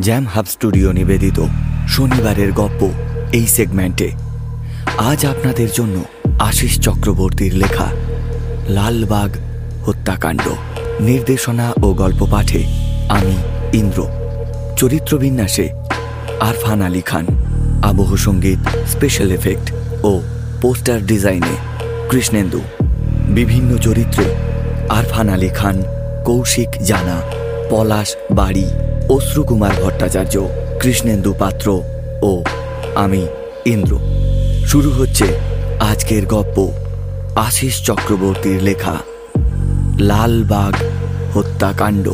Jam hub studio নিবেদিত শনিবারের গপ্প এই সেগমেন্টে আজ আপনাদের জন্য আশিস চক্রবর্তীর লেখা লালবাগ হত্যাকাণ্ড। নির্দেশনা ও গল্প পাঠে আমি, ইন্দ্র। চরিত্রবিন্যাসে আরফান আলী খান। আবহ সংগীত স্পেশাল এফেক্ট ও পোস্টার ডিজাইনে কৃষ্ণেন্দু। বিভিন্ন চরিত্রে আরফান আলী খান, কৌশিক জানা, পলাশ বাড়ি অশ্রুকুমার ভট্টাচার্য, কৃষ্ণেন্দু পাত্র ও আমি, ইন্দ্র। শুরু হচ্ছে আজকের গপ্প আশিস চক্রবর্তীর লেখা, লালবাগ হত্যাকাণ্ড।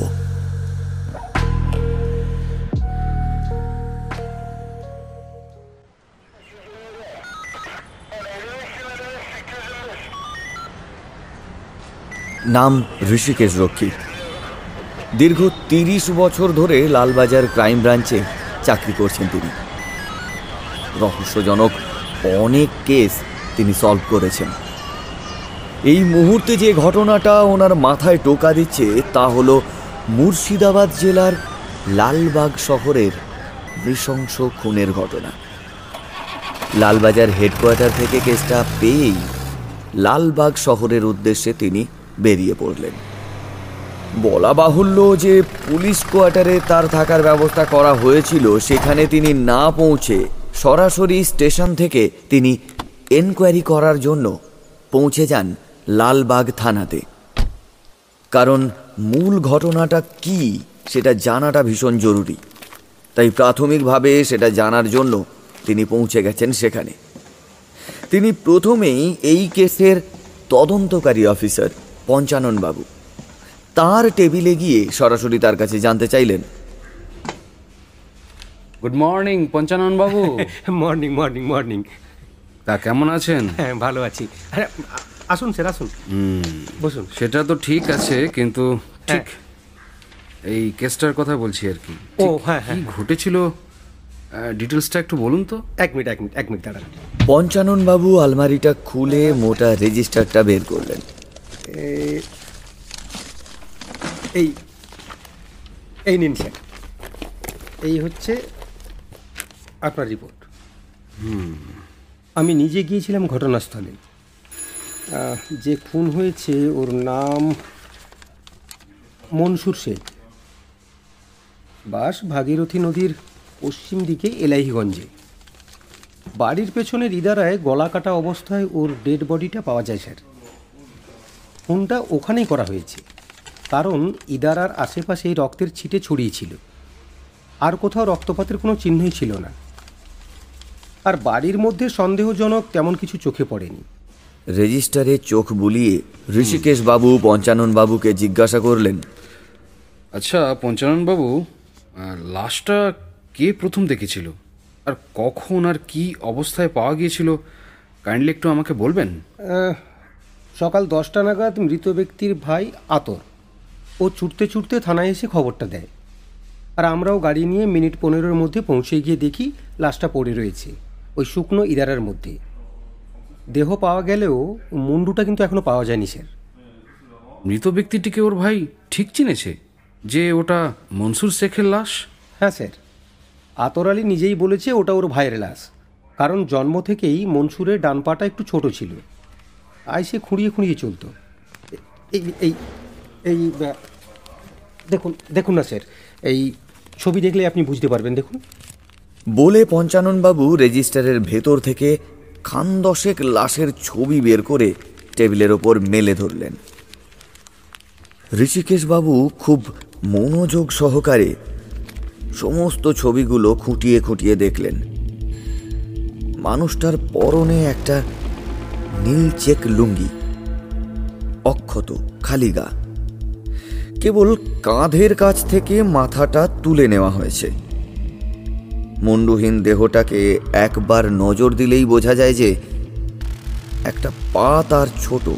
নাম ঋষিকেশ রক্ষী দীর্ঘ তিরিশ বছর ধরে লালবাজার ক্রাইম ব্রাঞ্চে চাকরি করছেন তিনি। রহস্যজনক অনেক কেস তিনি সলভ করেছেন। এই মুহূর্তে যে ঘটনাটা ওনার মাথায় টোকা দিচ্ছে তা হলো মুর্শিদাবাদ জেলার লালবাগ শহরের নৃশংস খুনের ঘটনা। লালবাজার হেডকোয়ার্টার থেকে কেসটা পেয়েই লালবাগ শহরের উদ্দেশ্যে তিনি বেরিয়ে পড়লেন। বলা বাহুল্য যে পুলিশ কোয়ার্টারে তার থাকার ব্যবস্থা করা হয়েছিল, সেখানে তিনি না পৌঁছে সরাসরি স্টেশন থেকে তিনি এনকোয়ারি করার জন্য পৌঁছে যান লালবাগ থানাতে। কারণ মূল ঘটনাটা কি সেটা জানাটা ভীষণ জরুরি। তাই প্রাথমিকভাবে সেটা জানার জন্য তিনি পৌঁছে গেছেন সেখানে। তিনি প্রথমেই এই কেসের তদন্তকারী অফিসার পঞ্চানন বাবু তার টেবিলে গিয়ে সরাসরি তার কাছে জানতে চাইলেন। গুড মর্নিং পঞ্চানন বাবু। মর্নিং মর্নিং মর্নিং তা কেমন আছেন? হ্যাঁ ভালো আছি। আরে আসুন স্যার আসুন। বসুন। সেটা তো ঠিক আছে কিন্তু ঠিক এই কেসটার কথা বলছি আর কি। ও, হ্যাঁ, হ্যাঁ। কি ঘটেছিল? ডিটেলসটা একটু বলুন তো। এক মিনিট এক মিনিট এক মিনিট দাঁড়ান। পঞ্চানন বাবু আলমারিটা খুলে মোটা রেজিস্টারটা বের করলেন। এই এই নিন স্যার। এই হচ্ছে আপনার রিপোর্ট আমি নিজে গিয়েছিলাম ঘটনাস্থলে। যে খুন হয়েছে ওর নাম মনসুর শেখ। বাস ভাগীরথী নদীর পশ্চিম দিকে এলাহিগঞ্জে বাড়ির পেছনের ইদারায় গলা কাটা অবস্থায় ওর ডেড বডিটা পাওয়া যায় স্যার। খুনটা ওখানেই করা হয়েছে। কারণ ইদারার আশেপাশে রক্তের ছিটে ছড়িয়েছিল আর কোথাও রক্তপাতের কোনো চিহ্নই ছিল না। আর বাড়ির মধ্যে সন্দেহজনক তেমন কিছু চোখে পড়েনি। রেজিস্টারে চোখ বুলিয়ে ঋষিকেশ বাবু পঞ্চানন বাবুকে জিজ্ঞাসা করলেন। আচ্ছা পঞ্চানন বাবু লাশটা কে প্রথম দেখেছিল? আর কখন আর কি অবস্থায় পাওয়া গিয়েছিল? কাইন্ডলি একটু আমাকে বলবেন? সকাল দশটা নাগাদ মৃত ব্যক্তির ভাই আতর। ও ছুটতে ছুটতে থানায় এসে খবরটা দেয়। আর আমরাও গাড়ি নিয়ে মিনিট পনেরোর মধ্যে পৌঁছে গিয়ে দেখি লাশটা পড়ে রয়েছে ওই শুকনো ইদারার মধ্যে। দেহ পাওয়া গেলেও মুন্ডুটা কিন্তু এখনও পাওয়া যায়নি স্যার। মৃত ব্যক্তিটিকে ওর ভাই ঠিক চিনেছে যে ওটা মনসুর শেখের লাশ? হ্যাঁ স্যার। আতর আলী নিজেই বলেছে ওটা ওর ভাইয়ের লাশ কারণ জন্ম থেকেই মনসুরের ডান পাটা একটু ছোট ছিল। আই সে খুঁড়িয়ে খুঁড়িয়ে চলতো। এই এই এই দেখুন দেখুন না, স্যার। এই ছবি দেখলে আপনি বুঝতে পারবেন, দেখুন। বলে পঞ্চানন বাবু রেজিস্টারের ভেতর থেকে খান দশেক লাশের ছবি বের করে টেবিলের ওপর মেলে ধরলেন। ঋষিকেশ বাবু খুব মনোযোগ সহকারে সমস্ত ছবিগুলো খুঁটিয়ে খুঁটিয়ে দেখলেন। মানুষটার পরনে একটা নীল চেক লুঙ্গি, অক্ষত, খালি গা। কেবল কাঁধের কাছ থেকে মাথাটা তুলে নেওয়া হয়েছে। মুন্ডুহীন দেহটাকে একবার নজর দিলেই বোঝা যায় যে একটা পা তার ছোট,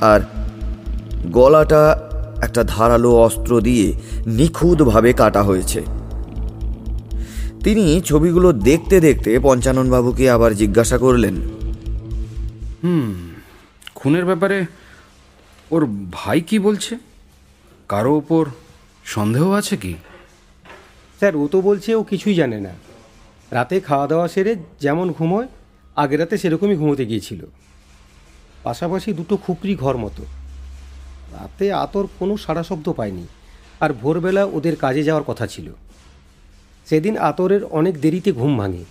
আর গলাটা একটা ধারালো অস্ত্র দিয়ে নিখুঁতভাবে কাটা হয়েছে। তিনি ছবিগুলো দেখতে দেখতে পঞ্চাননবাবুকে আবার জিজ্ঞাসা করলেন, হুম, খুনের ব্যাপারে ওর ভাই কি বলছে? কারও ওপর সন্দেহ আছে কি? স্যার, ও তো বলছে ও কিছুই জানে না। রাতে খাওয়া দাওয়া সেরে যেমন ঘুমোয়, আগের রাতে সেরকমই ঘুমোতে গিয়েছিল। পাশাপাশি দুটো খুপড়ি ঘর মতো। রাতে আতর কোনো সারা শব্দ পায়নি, আর ভোরবেলা ওদের কাজে যাওয়ার কথা ছিল। সেদিন আতরের অনেক দেরিতে ঘুম ভাঙে,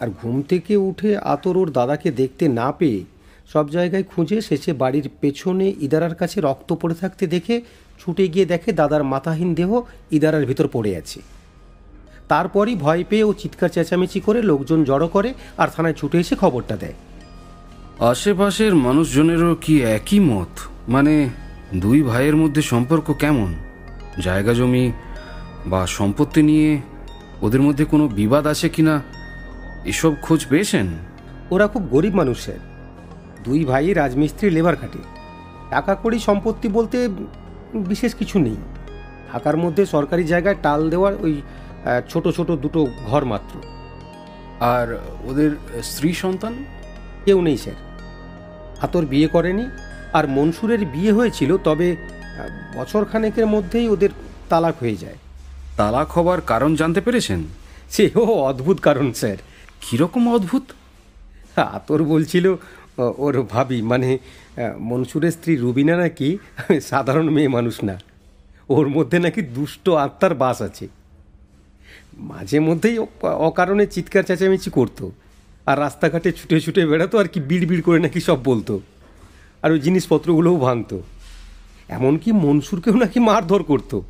আর ঘুম থেকে উঠে আতর ওর দাদাকে দেখতে না পেয়ে সব জায়গায় খুঁজে শেষে বাড়ির পেছনে ইদারার কাছে রক্ত পড়ে থাকতে দেখে ছুটে গিয়ে দেখে দাদার মাথাহীন দেহ ইদারার ভিতর পড়ে আছে। তারপরই ভয় পেয়ে ও চিৎকার চেঁচামেচি করে লোকজন জড়ো করে আর থানায় ছুটে এসে খবরটা দেয়। আশেপাশের মানুষজনেরও কি একই মত? মানে দুই ভাইয়ের মধ্যে সম্পর্ক কেমন? জায়গা জমি বা সম্পত্তি নিয়ে ওদের মধ্যে কোনো বিবাদ আছে কিনা? এসব খোঁজ পেয়েছেন? ওরা খুব গরিব মানুষের। দুই ভাই রাজমিস্ত্রি লেবার খাটে। টাকা কড়ি সম্পত্তি বলতে বিশেষ কিছু নেই। ঢাকার মধ্যে সরকারি জায়গায় টাল দেওয়ার ওই ছোট ছোট দুটো ঘর মাত্র। আর ওদের স্ত্রী সন্তান? কেউ নেই স্যার। আতর বিয়ে করেনি আর মনসুরের বিয়ে হয়েছিল তবে আহ, বছর খানেকের মধ্যেই ওদের তালাক হয়ে যায়। তালাক হবার কারণ জানতে পেরেছেন? সেও অদ্ভুত কারণ স্যার। কীরকম অদ্ভুত? আতর বলছিল ও, ওর ভাবি মানে মনসুরের স্ত্রী রুবিনা নাকি সাধারণ মেয়ে মানুষ না। ওর মধ্যে নাকি দুষ্ট আত্মার বাস আছে। মাঝে মধ্যেই অকারণে চিৎকার চেঁচামেচি করতো। আর রাস্তাঘাটে ছুটে ছুটে বেড়াতো আর কি বিড় বিড় করে নাকি সব বলতো। আর ওই জিনিসপত্রগুলোও ভাঙতো। এমনকি মনসুরকেও নাকি মারধর করতো।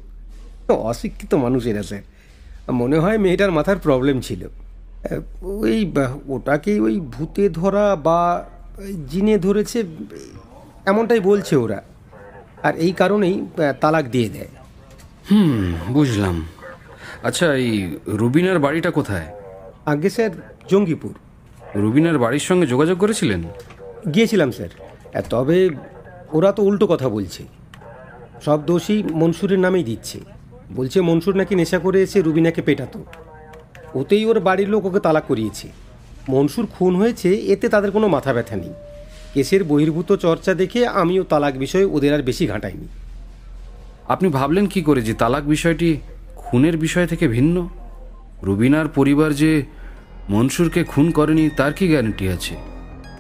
অশিক্ষিত মানুষ এরা স্যার। মনে হয় মেয়েটার মাথার প্রবলেম ছিল। ওই ওটাকেই ওই ভূতে ধরা বা জিনে ধরেছে এমনটাই বলছে ওরা। আর এই কারণেই তালাক দিয়ে দেয়। হুম বুঝলাম। আচ্ছা এই রুবিনার বাড়িটা কোথায়? আগে স্যার জঙ্গিপুর। রুবিনার বাড়ির সঙ্গে যোগাযোগ করেছিলেন? গিয়েছিলাম স্যার। তবে ওরা তো উল্টো কথা বলছে। সব দোষী মনসুরের নামেই দিচ্ছে। বলছে মনসুর নাকি নেশা করে এসে রুবিনাকে পেটাতো। ওতেই ওর বাড়ির লোক ওকে তালাক করিয়েছে। মনসুর খুন হয়েছে এতে তাদের কোনো মাথা ব্যথা নেই। কেসের বহির্ভূত চর্চা দেখে আমিও তালাক বিষয়ে ওদের আর বেশি ঘাঁটাইনি। আপনি ভাবলেন কি করে যে তালাক বিষয়টি খুনের বিষয় থেকে ভিন্ন? রুবিনার পরিবার যে মনসুরকে খুন করেনি তার কি গ্যারান্টি আছে?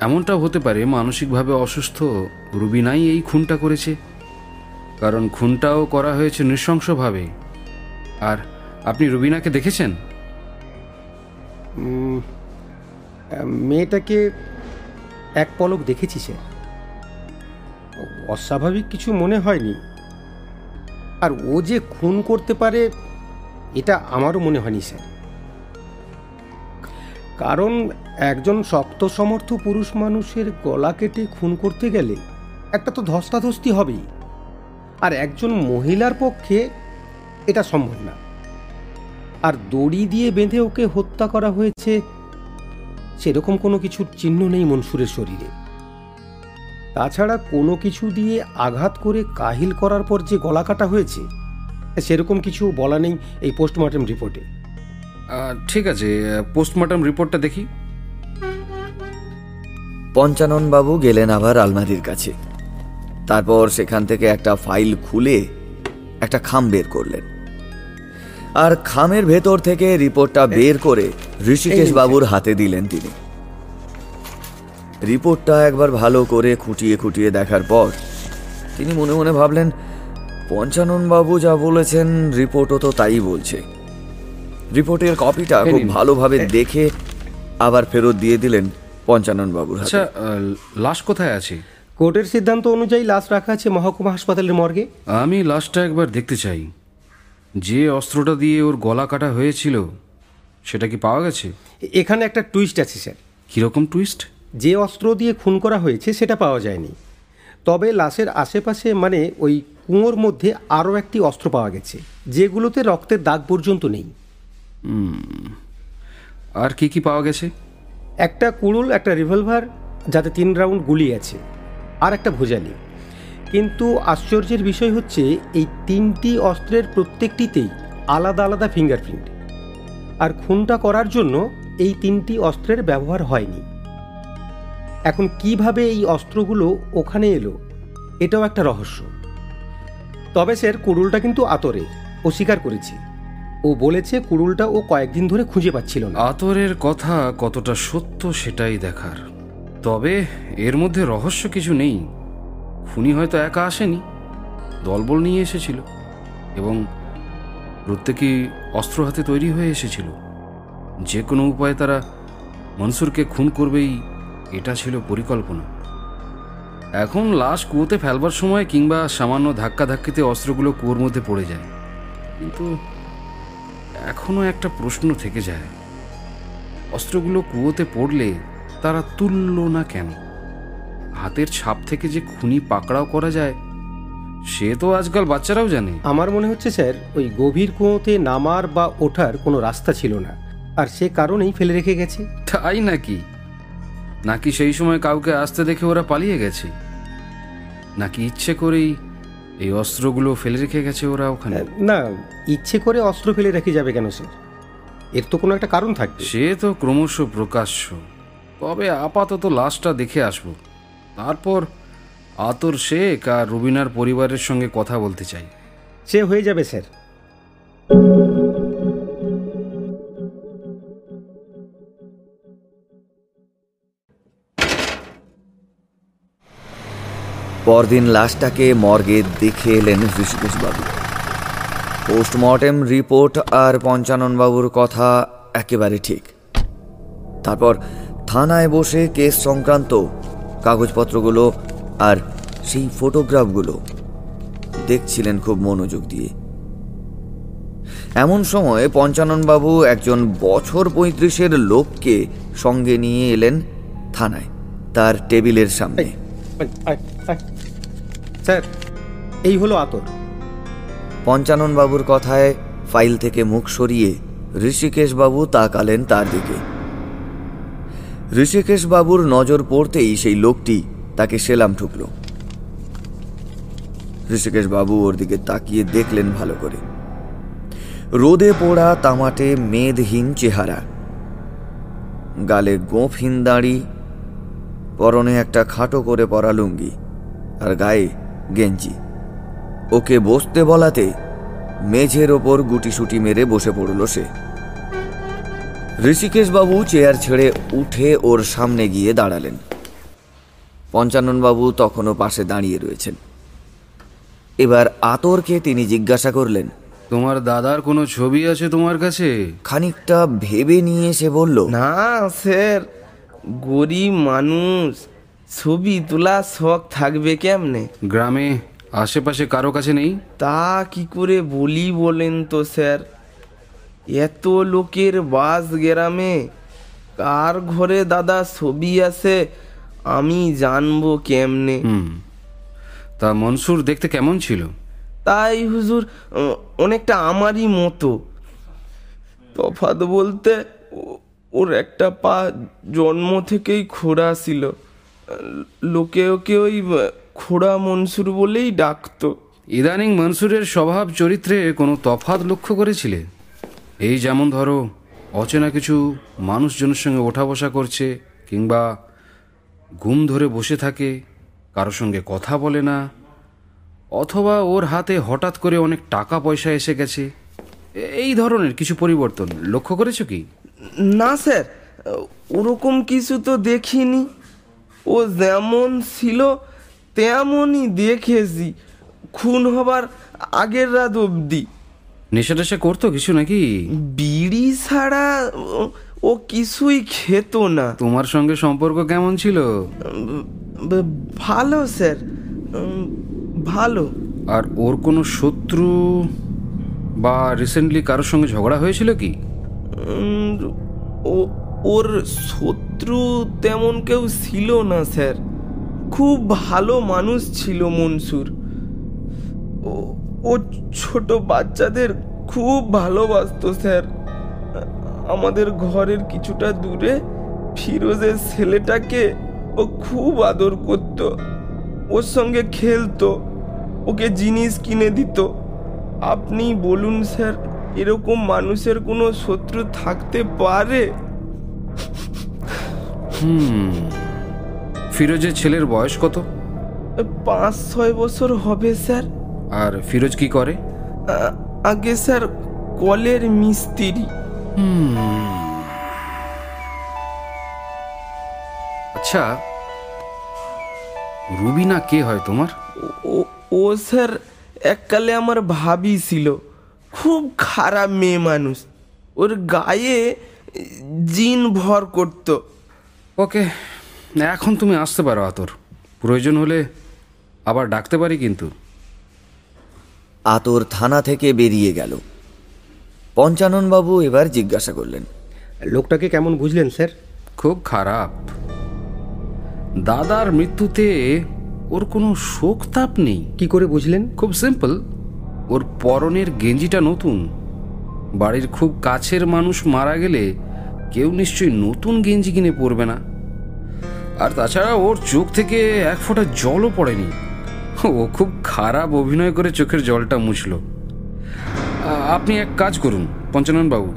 এমনটাও হতে পারে মানসিকভাবে অসুস্থ রুবিনাই এই খুনটা করেছে। কারণ খুনটাও করা হয়েছে নৃশংসভাবে। আর আপনি রুবিনাকে দেখেছেন? মেয়েটাকে এক পলক দেখেছি স্যার অস্বাভাবিক কিছু মনে হয়নি। আর ও যে খুন করতে পারে, এটা আমারও মনে হয়নি স্যার। কারণ একজন শক্ত সমর্থ পুরুষ মানুষের গলা কেটে খুন করতে গেলে একটা তো ধস্তাধস্তি হবেই। আর একজন মহিলার পক্ষে এটা সম্ভব না। আর দড়ি দিয়ে বেঁধে ওকে হত্যা করা হয়েছে সেরকম কোনো কিছুর চিহ্ন নেই মনসুরের শরীরে। তাছাড়া কোনো কিছু দিয়ে আঘাত করে কাহিল করার পর যে গলা কাটা হয়েছে সেরকম কিছু বলা নেই এই পোস্টমর্টম রিপোর্টে। ঠিক আছে পোস্টমর্টম রিপোর্টটা দেখি। পঞ্চানন বাবু গেলেন আবার আলমারির কাছে। তারপর সেখান থেকে একটা ফাইল খুলে একটা খাম বের করলেন। আর খামের ভেতর থেকে রিপোর্টটা বের করে ঋষিকেশ বাবুর হাতে দিলেন তিনি। রিপোর্টটা একবার ভালো করে খুঁটিয়ে খুঁটিয়ে দেখার পর তিনি মনে মনে ভাবলেন পঞ্চানন বাবু যা বলেছেন রিপোর্টও তো তাই বলছে। রিপোর্টের কপিটা খুব ভালোভাবে দেখে আবার ফেরত দিয়ে দিলেন পঞ্চানন বাবুর আচ্ছা লাশ কোথায় আছে? কোর্টের সিদ্ধান্ত অনুযায়ী লাশ রাখা আছে মহকুমা হাসপাতালের মর্গে। আমি লাশটা একবার দেখতে চাই। যে অস্ত্রটা দিয়ে ওর গলা কাটা হয়েছিল সেটা কি পাওয়া গেছে? এখানে একটা টুইস্ট আছে স্যার। কীরকম টুইস্ট? যে অস্ত্র দিয়ে খুন করা হয়েছে সেটা পাওয়া যায়নি। তবে লাশের আশেপাশে মানে ওই কুঁয়োর মধ্যে আরও একটি অস্ত্র পাওয়া গেছে যেগুলোতে রক্তের দাগ পর্যন্ত নেই। আর কি কি পাওয়া গেছে? একটা কুড়ুল একটা রিভলভার যাতে তিন রাউন্ড গুলি আছে আর একটা ভুজালি। কিন্তু আশ্চর্যের বিষয় হচ্ছে, এই তিনটি অস্ত্রের প্রত্যেকটিতেই আলাদা আলাদা ফিঙ্গারপ্রিন্ট আর খুনটা করার জন্য এই তিনটি অস্ত্রের ব্যবহার হয়নি। এখন কীভাবে এই অস্ত্রগুলো ওখানে এলো, এটাও একটা রহস্য। তবে স্যার, কুড়ুলটা কিন্তু আতরে, ও স্বীকার করেছে। ও বলেছে কুড়ুলটা ও কয়েকদিন ধরে খুঁজে পাচ্ছিল না। আতরের কথা কতটা সত্য সেটাই দেখার। তবে এর মধ্যে রহস্য কিছু নেই। খুনি হয়তো একা আসেনি। দলবল নিয়ে এসেছিল এবং প্রত্যেকেই অস্ত্র হাতে তৈরি হয়ে এসেছিল। যে কোনো উপায়ে তারা মনসুরকে খুন করবেই, এটা ছিল পরিকল্পনা। এখন লাশ কুয়োতে ফেলবার সময় কিংবা সামান্য ধাক্কা ধাক্কিতে অস্ত্রগুলো কুয়োর মধ্যে পড়ে যায়। কিন্তু এখনও একটা প্রশ্ন থেকে যায়। অস্ত্রগুলো কুয়োতে পড়লে তারা তুলল না কেন? হাতের ছাপ থেকে যে খুনি পাকড়াও করা যায় সে তো আজকাল বাচ্চারাও জানে। আমার মনে হচ্ছে স্যার ওই গভীর কুঁয়োতে নামার বা ওঠার কোনো রাস্তা ছিল না আর সে কারণেই ফেলে রেখে গেছে। তাই নাকি? নাকি সেই সময় কাউকে আসতে দেখে ওরা পালিয়ে গেছে? নাকি ইচ্ছে করেই এই অস্ত্রগুলো ফেলে রেখে গেছে ওরা ওখানে? না ইচ্ছে করে অস্ত্র ফেলে রেখে যাবে কেন স্যার? এর তো কোনো একটা কারণ থাকবে। সে তো ক্রমশ প্রকাশ্য। তবে আপাতত লাশটা দেখে আসব। তারপর আতর শেখ আর রুবিনার পরিবারের সঙ্গে কথা বলতে চাই। সে হয়ে যাবে স্যার। পরদিন লাশটাকে মর্গে দেখে এলেন ঋষিকেশবাবু পোস্টমর্টেম রিপোর্ট আর পঞ্চাননবাবুর কথা একেবারে ঠিক। তারপর থানায় বসে কেস সংক্রান্ত কাগজপত্রগুলো আর সেই ফটোগ্রাফগুলো। দেখছিলেন খুব মনোযোগ দিয়ে। এমন সময় পঞ্চাননবাবু একজন বছর পঁয়ত্রিশের লোককে সঙ্গে নিয়ে এলেন থানায় তার টেবিলের সামনে। স্যার এই হলো আতর। পঞ্চানন বাবুর কথায় ফাইল থেকে মুখ সরিয়ে ঋষিকেশ বাবু তাকালেন তার দিকে। ঋষিকেশ বাবুর নজর পড়তেই সেই লোকটি তাকে সেলাম ঠুকল। ঋষিকেশ বাবু ওর দিকে তাকিয়ে দেখলেন ভালো করে। রোদে পোড়া তামাটে, মেদহীন চেহারা। গালে গোঁফহীন দাঁড়ি, পরনে একটা খাটো করে পরা লুঙ্গি আর গায়ে গেঞ্জি। ওকে বসতে বলাতে মেঝের ওপর গুটিসুটি মেরে বসে পড়ল সে। ঋষিকেশ বাবু চেয়ার ছেড়ে উঠে ওর সামনে গিয়ে দাঁড়ালেন। পঞ্চানন বাবু তখনও পাশে দাঁড়িয়ে রয়েছেন। এবার আতরকে তিনি জিজ্ঞাসা করলেন তোমার দাদার কোনো ছবি আছে তোমার কাছে? খানিকটা ভেবে নিয়ে সে বলল না স্যার গরিব মানুষ ছবি তোলা শখ থাকবে কেমনে? গ্রামে আশেপাশে কারও কাছে নেই? তা কি করে বলি বলেন তো স্যার? এত লোকের বাস গ্রামে। কার ঘরে দাদা ছবি আছে আমি জানব কেমনে? তা মনসুর দেখতে কেমন ছিল? তাই হুজুর অনেকটা আমারই মতো। তফাত বলতে ওর একটা পা জন্ম থেকেই খোড়া ছিল। লোকে ওকে ওই খোড়া মনসুর বলেই ডাকতো। ইদানিং মনসুরের স্বভাব চরিত্রে কোনো তফাৎ লক্ষ্য করেছিলে? এই যেমন ধরো, অচেনা কিছু মানুষজনের সঙ্গে ওঠা বসা করছে কিংবা ঘুম ধরে বসে থাকে, কারোর সঙ্গে কথা বলে না, অথবা ওর হাতে হঠাৎ করে অনেক টাকা পয়সা এসে গেছে। এই ধরনের কিছু পরিবর্তন লক্ষ্য করেছ কি? না স্যার, ওরকম কিছু তো দেখিনি। ও যেমন ছিল, তেমনই দেখেছি। খুন হবার আগের রাত অবধি। নেশা টেশা করতো কিছু নাকি? বিড়ি ছাড়া ও- কিছুই খেত না। তোমার সঙ্গে সম্পর্ক কেমন ছিল? ভালো স্যার। ভালো। আর ওর কোনো শত্রু বা রিসেন্টলি কারোর সঙ্গে ঝগড়া হয়েছিল কি? ও ওর শত্রু তেমন কেউ ছিল না স্যার। খুব ভালো মানুষ ছিল মনসুর। ও ও ছোট বাচ্চাদের খুব ভালোবাসতো স্যার। আমাদের ঘরের কিছুটা দূরে ফিরোজের ছেলেটাকে ও খুব আদর করত। ওর সঙ্গে খেলতো ওকে জিনিস কিনে দিত। আপনি বলুন স্যার এরকম মানুষের কোনো শত্রু থাকতে পারে? ফিরোজের ছেলের বয়স কত? পাঁচ ছয় বছর হবে স্যার। আর ফিরোজ কি করে? আগে স্যার কলের মিস্ত্রি। আচ্ছা রুবিনা কে হয় তোমার? ও স্যার এককালে আমার ভাবি ছিল। খুব খারাপ মেয়ে মানুষ। ওর গায়ে জিন ভর করতো। ওকে এখন তুমি আসতে পারো আতর। প্রয়োজন হলে আবার ডাকতে পারি কিন্তু। আতর থানা থেকে বেরিয়ে গেল। পঞ্চাননবাবু এবার জিজ্ঞাসা করলেন লোকটাকে কেমন বুঝলেন স্যার? খুব খারাপ। দাদার মৃত্যুতে ওর কোনো শোক তাপ নেই। কি করে বুঝলেন? খুব সিম্পল ওর পরনের গেঞ্জিটা নতুন। বাড়ির খুব কাছের মানুষ মারা গেলে কেউ নিশ্চয়ই নতুন গেঞ্জি কিনে পরবে না। আর তাছাড়া ওর চোখ থেকে এক ফোঁটা জলও পড়েনি। ও খুব খারাপ অভিনয় করে চোখের জলটা মুছল। আপনি এক কাজ করুন পঞ্চানন বাবু।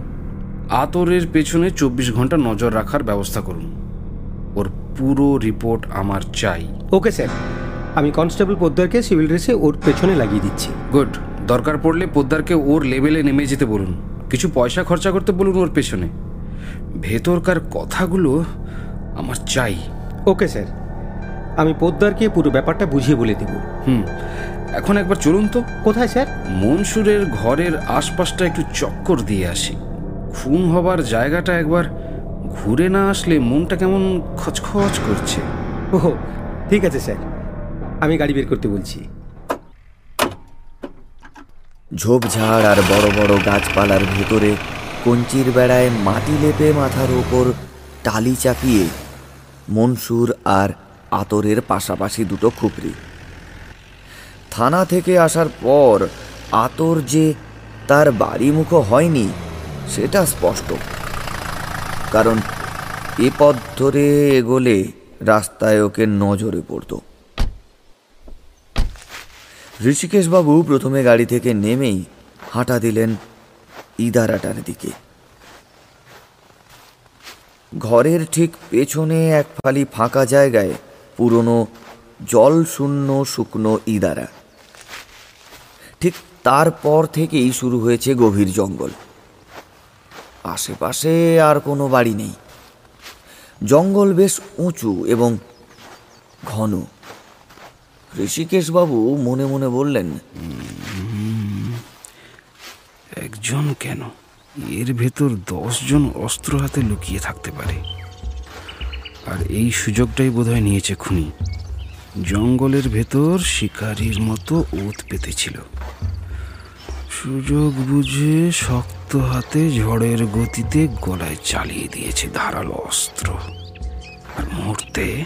আতরের পেছনে চব্বিশ ঘণ্টা নজর রাখার ব্যবস্থা করুন। ওর পুরো রিপোর্ট আমার চাই। Okay sir. আমি কনস্টেবল পোদ্দারকে সিভিল ড্রেসে ওর পেছনে লাগিয়ে দিচ্ছি। গুড। দরকার পড়লে পোদ্দারকে ওর লেভেলে নেমে যেতে বলুন। কিছু পয়সা খরচা করতে বলুন ওর পেছনে। ভেতরকার কথাগুলো আমার চাই। Okay sir. আমি পোদ্দারকে পুরো ব্যাপারটা বুঝিয়ে বলে দেব। হুম এখন একবার চলুন তো। কোথায় স্যার? মনসুরের ঘরের আশপাশটা একটু চক্কর দিয়ে আসি। খুন হবার জায়গাটা একবার ঘুরে না আসলে মনটা কেমন খচখচ করছে। ও ঠিক আছে স্যার। আমি গাড়ি বের করতে বলছি। ঝোপঝাড় আর বড় বড় গাছপালার ভেতরে কঞ্চির বেড়ায় মাটি লেপে মাথার ওপর টালি চাপিয়ে মনসুর আর আতরের পাশাপাশি দুটো খুপড়ি থানা থেকে আসার পর আতর যে তার বাড়ি বাড়িমুখো হয়নি, সেটা স্পষ্ট। কারণ এ পথ ধরে এগোলে রাস্তায় ওকে নজরে পড়তো। ঋষিকেশবাবু প্রথমে গাড়ি থেকে নেমেই হাঁটা দিলেন ইদারাটার দিকে। ঘরের ঠিক পেছনে এক ফালি ফাঁকা জায়গায় পুরনো জল শূন্য শুকনো ইদারা। ঠিক তারপর থেকেই শুরু হয়েছে গভীর জঙ্গল। আশেপাশে আর কোনো বাড়ি নেই। জঙ্গল বেশ উঁচু এবং ঘন। ঋষিকেশবাবু মনে মনে বললেন, একজন কেন? এর ভেতর দশজন অস্ত্র হাতে লুকিয়ে থাকতে পারে। আর এই সুযোগটাই বোধহয় নিয়েছে খুনি। জঙ্গলের ভেতর শিকারীর মতো ওত পেতেছিল। সুযোগ বুঝে শক্ত হাতে ঝড়ের গতিতে গলায় চালিয়ে দিয়েছে ধারালো অস্ত্র। আর মুহূর্তে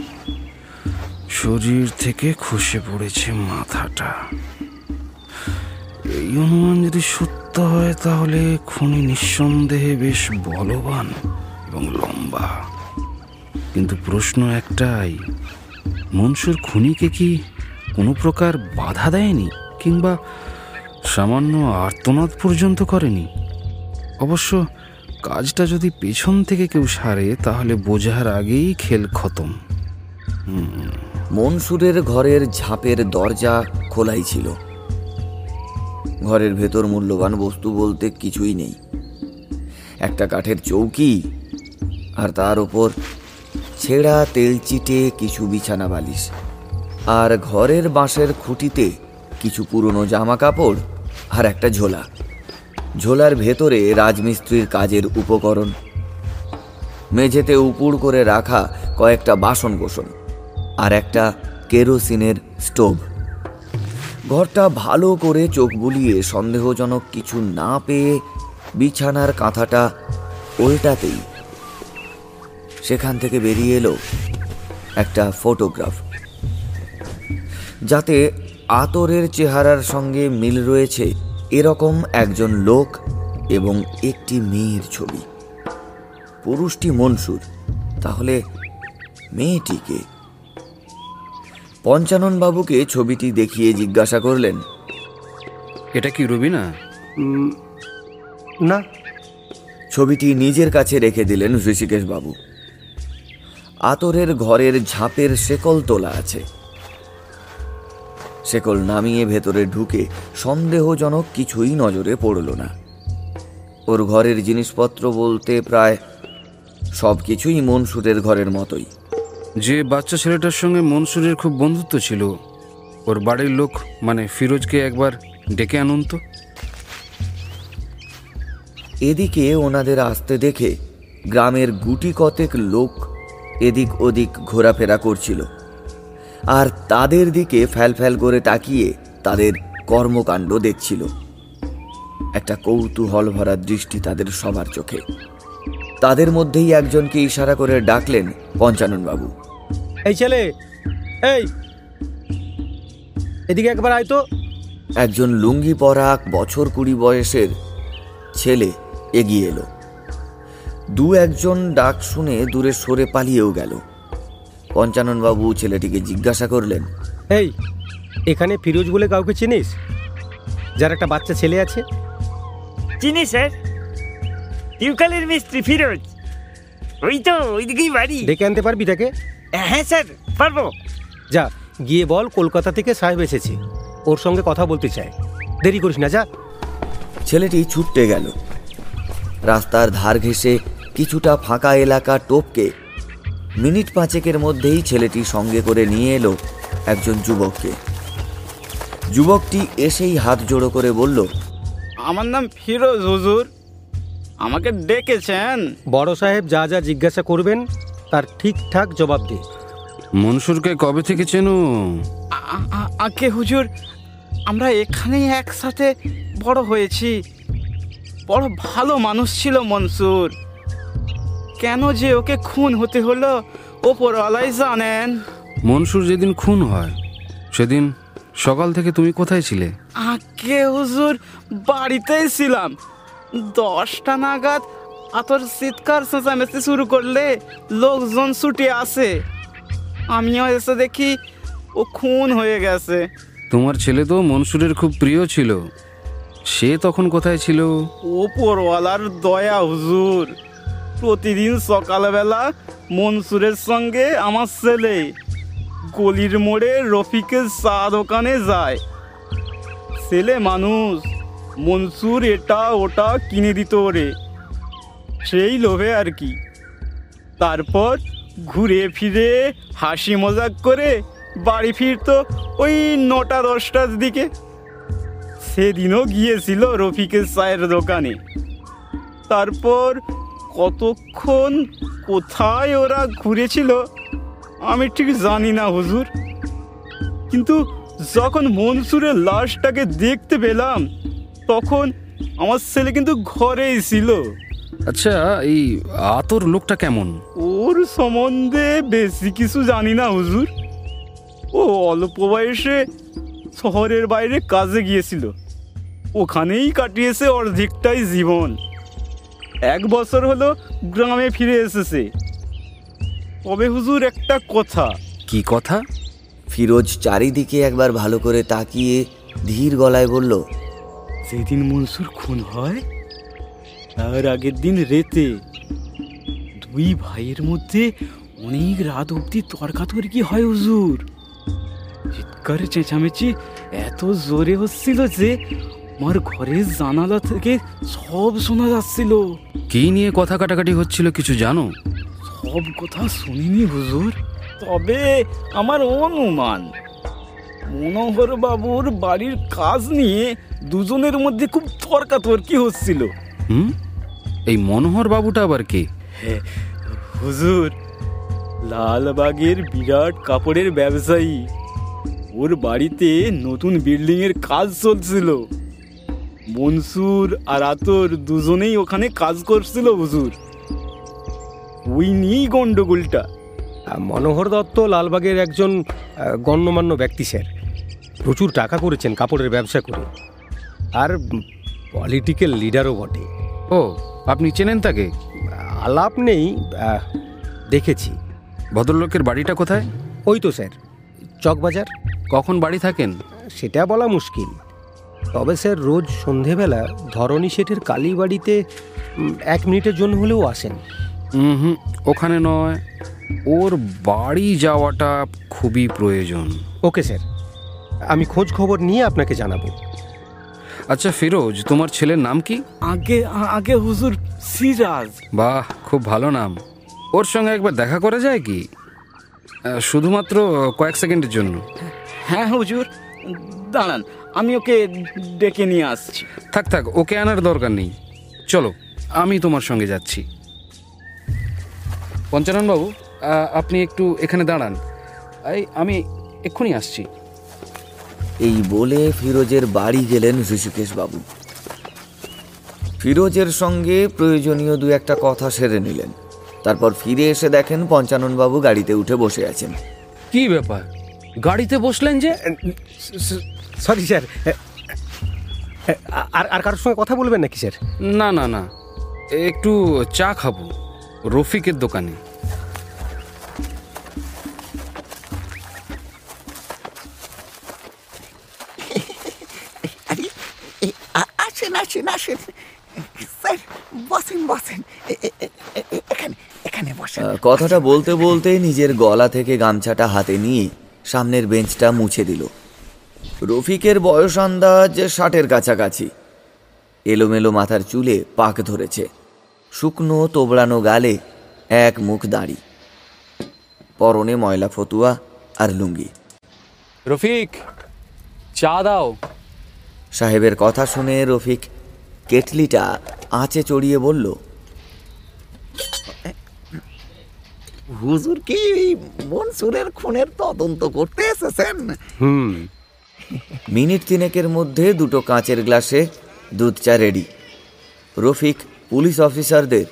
শরীর থেকে খসে পড়েছে মাথাটা। এই অনুমান যদি সত্য হয় তাহলে খুনি নিঃসন্দেহে বেশ বলবান এবং লম্বা। কিন্তু প্রশ্ন একটাই, মনসুর খুনিকে কি কোনো প্রকার বাধা দেয়নি কিংবা সামান্য আর্তনাদ পর্যন্ত করেনি? অবশ্য কাজটা যদি পেছন থেকে কেউ সারে, তাহলে বোঝার আগেই খেল খতম। মনসুরের ঘরের ঝাঁপের দরজা খোলাই ছিল। ঘরের ভেতর মূল্যবান বস্তু বলতে কিছুই নেই। একটা কাঠের চৌকি আর তার ওপর ছেঁড়া তেলচিটে কিছু বিছানা বালিশ। আর ঘরের বাঁশের খুঁটিতে কিছু পুরনো জামা কাপড় আর একটা ঝোলা। ঝোলার ভেতরে রাজমিস্ত্রির কাজের উপকরণ। মেঝেতে উপুড় করে রাখা কয়েকটা বাসন কোসন আর একটা কেরোসিনের স্টোভ। ঘরটা ভালো করে চোখ বুলিয়ে সন্দেহজনক কিছু না পেয়ে বিছানার কাঁথাটা উল্টাতেই সেখান থেকে বেরিয়ে এলো একটা ফটোগ্রাফ। যাতে আতরের চেহারার সঙ্গে মিল রয়েছে এরকম একজন লোক এবং একটি মেয়ের ছবি। পুরুষটি মনসুর তাহলে মেয়েটিকে পঞ্চানন বাবুকে ছবিটি দেখিয়ে জিজ্ঞাসা করলেন এটা কি রুবিনা? না। ছবিটি নিজের কাছে রেখে দিলেন ঋষিকেশ বাবু আতরের ঘরের ঝাঁপের শেকল তোলা আছে। শেকল নামিয়ে ভেতরে ঢুকে সন্দেহজনক কিছুই নজরে পড়ল না। ওর ঘরের জিনিসপত্র বলতে প্রায় সব কিছুই মনসুরের ঘরের মতোই। যে বাচ্চা ছেলেটার সঙ্গে মনসুরের খুব বন্ধুত্ব ছিল ওর বাড়ির লোক মানে ফিরোজকে একবার ডেকে আনুন তো। এদিকে ওনাদের আসতে দেখে গ্রামের গুটি কতেক লোক এদিক ওদিক ঘোরাফেরা করছিল। আর তাদের দিকে ফ্যাল ফ্যাল করে তাকিয়ে তাদের কর্মকাণ্ড দেখছিল। একটা কৌতূহল ভরা দৃষ্টি তাদের সবার চোখে। তাদের মধ্যেই একজনকে ইশারা করে ডাকলেন পঞ্চানন বাবু এই ছেলে এই! এদিকে একবার আয় তো। একজন লুঙ্গি পরা বছর কুড়ি বয়সের ছেলে এগিয়ে এলো। দু একজন ডাক শুনে দূরে সরে পালিয়েও গেল। পঞ্চাননবাবু ছেলেটিকে জিজ্ঞাসা করলেন এই এখানে ফিরোজ বলে কাউকে চিনিস? যার একটা বাচ্চা ছেলে আছে? চিনি স্যার। টিউকালের মিস্ত্রি ফিরোজ। ওই তো ওইদিকেই বাড়ি। ডেকে আনতে পারবি তাকে? হ্যাঁ স্যার পারব। যা গিয়ে বল কলকাতা থেকে সাহেব এসেছে। ওর সঙ্গে কথা বলতে চায়। দেরি করিস না যা। ছেলেটি ছুটতে গেল। রাস্তার ধার ঘেঁষে কিছুটা ফাঁকা এলাকা টপকে মিনিট পাঁচেকের মধ্যেই ছেলেটি সঙ্গে করে নিয়ে এলো একজন যুবককে। যুবকটি এসেই হাত জোড়ো করে বলল আমার নাম ফিরোজ হুজুর। আমাকে ডেকেছেন। বড় সাহেব যা যা জিজ্ঞাসা করবেন তার ঠিকঠাক জবাব দে মনসুরকে কবে থেকে চেনো? আগে হুজুর আমরা এখানেই একসাথে বড় হয়েছি। বড় ভালো মানুষ ছিল মনসুর। কেন যে ওকে খুন হতে হলো? ওপরওয়ালাই জানেন। মনসুর যেদিন খুন হয় সেদিন সকাল থেকে তুমি কোথায় ছিলে? আগে হুজুর বাড়িতেই ছিলাম। দশটা নাগাদ আতর চিৎকার চেঁচামেচি শুরু করলে লোকজন ছুটে আসে। আমিও এসে দেখি ও খুন হয়ে গেছে। তোমার ছেলে তো মনসুরের খুব প্রিয় ছিল। সে তখন কোথায় ছিল? ওপরওয়ালার দয়া হুজুর। প্রতিদিন সকালবেলা মনসুরের সঙ্গে আমার ছেলে গলির মোড়ে রফিকের চা দোকানে যায়। ছেলে মানুষ, মনসুর এটা ওটা কিনে দিত ওরে। সেই লোভে আর কি। তারপর ঘুরে ফিরে হাসি মজাক করে বাড়ি ফিরতো ওই নটা দশটার দিকে। সেদিনও গিয়েছিল রফিকের চায়ের দোকানে। তারপর কতক্ষণ কোথায় ওরা ঘুরেছিল আমি ঠিক জানি না হুজুর। কিন্তু যখন মনসুরের লাশটাকে দেখতে পেলাম তখন আমার ছেলে কিন্তু ঘরেই ছিল। আচ্ছা এই আতর লোকটা কেমন? ওর সম্বন্ধে বেশি কিছু জানি না হুজুর। ও অল্প বয়সে শহরের বাইরে কাজে গিয়েছিল। ওখানেই কাটিয়েছে অর্ধেকটাই জীবন। এক বছর হলো গ্রামে ফিরে এসেছে। তবে হুজুর একটা কথা। কি কথা? ফিরোজ চারিদিকে একবার ভালো করে তাকিয়ে ধীর গলায় বলল যেদিন মনসুর খুন হয় তার আগের দিন রেতে দুই ভাইয়ের মধ্যে অনেক রাত অবধি তর্কাতর্কি হয় হুজুর। চিৎকার চেঁচামেচি এত জোরে হচ্ছিল যে আমার ঘরের জানালা থেকে সব শোনা যাচ্ছিল। কি নিয়ে কথা কাটাকাটি হচ্ছিল কিছু জানো? সব কথা শুনিনি হুজুর। তবে আমার অনুমান মনোহর বাবুর বাড়ির কাজ নিয়ে দুজনের মধ্যে খুব তর্কাতর্কি হচ্ছিল। হুম? এই মনোহর বাবুটা আবার কে? হুজুর লালবাগের বিরাট কাপড়ের ব্যবসায়ী। ওর বাড়িতে নতুন বিল্ডিং এর কাজ চলছিল। মনসুর আর আতর দুজনেই ওখানে কাজ করছিল হুজুর। ওই নিয়েই গন্ডগোলটা। মনোহর দত্ত লালবাগের একজন গণ্যমান্য ব্যক্তি স্যার। প্রচুর টাকা করেছেন কাপড়ের ব্যবসা করে। আর পলিটিক্যাল লিডারও বটে। ও আপনি চেনেন তাকে? আলাপ নেই দেখেছি। ভদ্রলোকের বাড়িটা কোথায়? ওই তো স্যার চকবাজার। কখন বাড়ি থাকেন? সেটা বলা মুশকিল। তবে স্যার রোজ সন্ধেবেলা ধরণী শেঠের কালীবাড়িতে এক মিনিটের জন্য হলেও আসেন। হুম ওখানে নয় ওর বাড়ি যাওয়াটা খুবই প্রয়োজন। ওকে স্যার আমি খোঁজ খবর নিয়ে আপনাকে জানাব। আচ্ছা ফিরোজ তোমার ছেলের নাম কি? আগে আগে হুজুর সিরাজ। বাহ খুব ভালো নাম। ওর সঙ্গে একবার দেখা করা যায় কি? শুধুমাত্র কয়েক সেকেন্ডের জন্য। হ্যাঁ হুজুর দাঁড়ান। আমি ওকে ডেকে নিয়ে আসছি। থাক থাক ওকে আনার দরকার নেই। চলো আমি তোমার সঙ্গে যাচ্ছি। পঞ্চাননবাবু আপনি একটু এখানে দাঁড়ান। এই আমি এক্ষুনি আসছি। এই বলে ফিরোজের বাড়ি গেলেন ঋষিকেশ বাবু ফিরোজের সঙ্গে প্রয়োজনীয় দু একটা কথা সেরে নিলেন। তারপর ফিরে এসে দেখেন পঞ্চানন বাবু গাড়িতে উঠে বসে আছেন। কি ব্যাপার? গাড়িতে বসলেন যে? Sorry sir. আর আর কারোর সঙ্গে কথা বলবেন নাকি স্যার? না না না। একটু চা খাব রফিকের দোকানে। আসেন আসেন আসেন। স্যার বসেন বসেন। এখানে এখানে বসেন। কথাটা বলতে বলতে নিজের গলা থেকে গামছাটা হাতে নিয়ে সামনের বেঞ্চটা মুছে দিল। রফিকের বয়স আন্দাজ ষাটের কাছাকাছি। এলোমেলো মাথার চুলে পাক ধরেছে। শুকনো তোবড়ানো গালে এক মুখ দাড়ি। পরনে ময়লা ফতুয়া আর লুঙ্গি। রফিক চা দাও। সাহেবের কথা শুনে রফিক কেটলিটা আঁচে চড়িয়ে বলল হুজুর কি মনসুরের খুনের তদন্ত করতে এসেছেন? হুম। মিনিট তিনেকের মধ্যে দুটো কাঁচের গ্লাসে দুধ চা রেডি রফিক পুলিশ অফিসারদের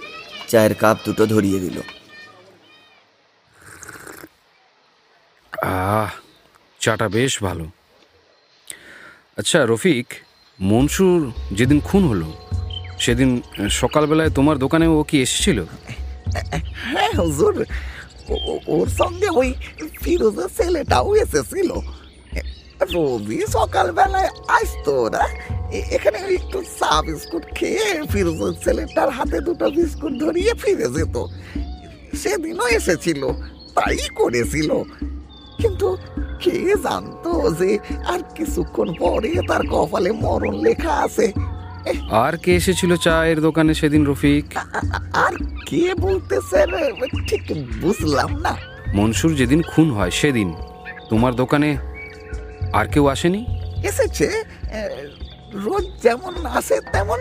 চায়ের কাপ দুটো ধরিয়ে দিল। আহ চাটা বেশ ভালো। আচ্ছা রফিক মনসুর যেদিন খুন হলো সেদিন সকালবেলায় তোমার দোকানে ও কি এসেছিল? হ্যাঁ হুজুর ওর সঙ্গে ওই ফিরোজের ছেলেটাও এসেছিল। রবি সকালবেলায় আসতো এ- এখানে একটু চা বিস্কুট খেয়ে ফিরোজের ছেলেটার হাতে দুটো বিস্কুট ধরিয়ে ফিরে যেত। সেদিনও এসেছিল তাই করেছিল। কিন্তু কে জানতো যে আর কিছুক্ষণ পরে তার কপালে মরণ লেখা আছে। আর কে এসেছিল চায়ের দোকানে সেদিন রফিক? আর কে বলতেছেন ঠিক বুঝলাম না। মনসুর যেদিন খুন হয় সেদিন। তোমার দোকানে আর কেউ আসেনি? এসেছে। রোজ যেমন আসে তেমন।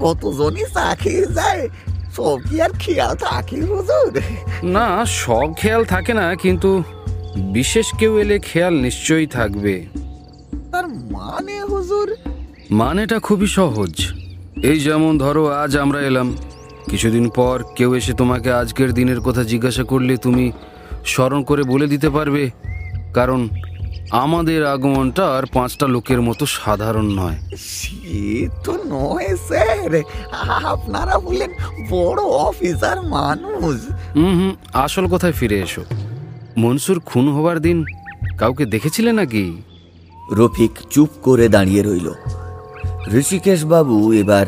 কতজনই চা খেয়ে যায় সব কি আর খেয়াল থাকে হুজুর? না সব খেয়াল থাকে না কিন্তু বিশেষ কেউ এলে খেয়াল নিশ্চয়ই থাকবে। তার মানে হুজুর? মানেটা খুবই সহজ। এই যেমন ধরো আজ আমরা এলাম। কিছুদিন পর কেউ এসে তোমাকে আজকের দিনের কথা জিজ্ঞাসা করলে তুমি স্মরণ করে বলে দিতে পারবে। কারণ আমাদের আগমনটা আর পাঁচটা লোকের মতো সাধারণ নয়। সে তো নয় স্যার। আপনারা বললেন বড় অফিসার মানুষ। হুম হুম আসল কথায় ফিরে এসো। মনসুর খুন হবার দিন কাউকে দেখেছিলে নাকি? রফিক চুপ করে দাঁড়িয়ে রইল। ঋষিকেশ বাবু এবার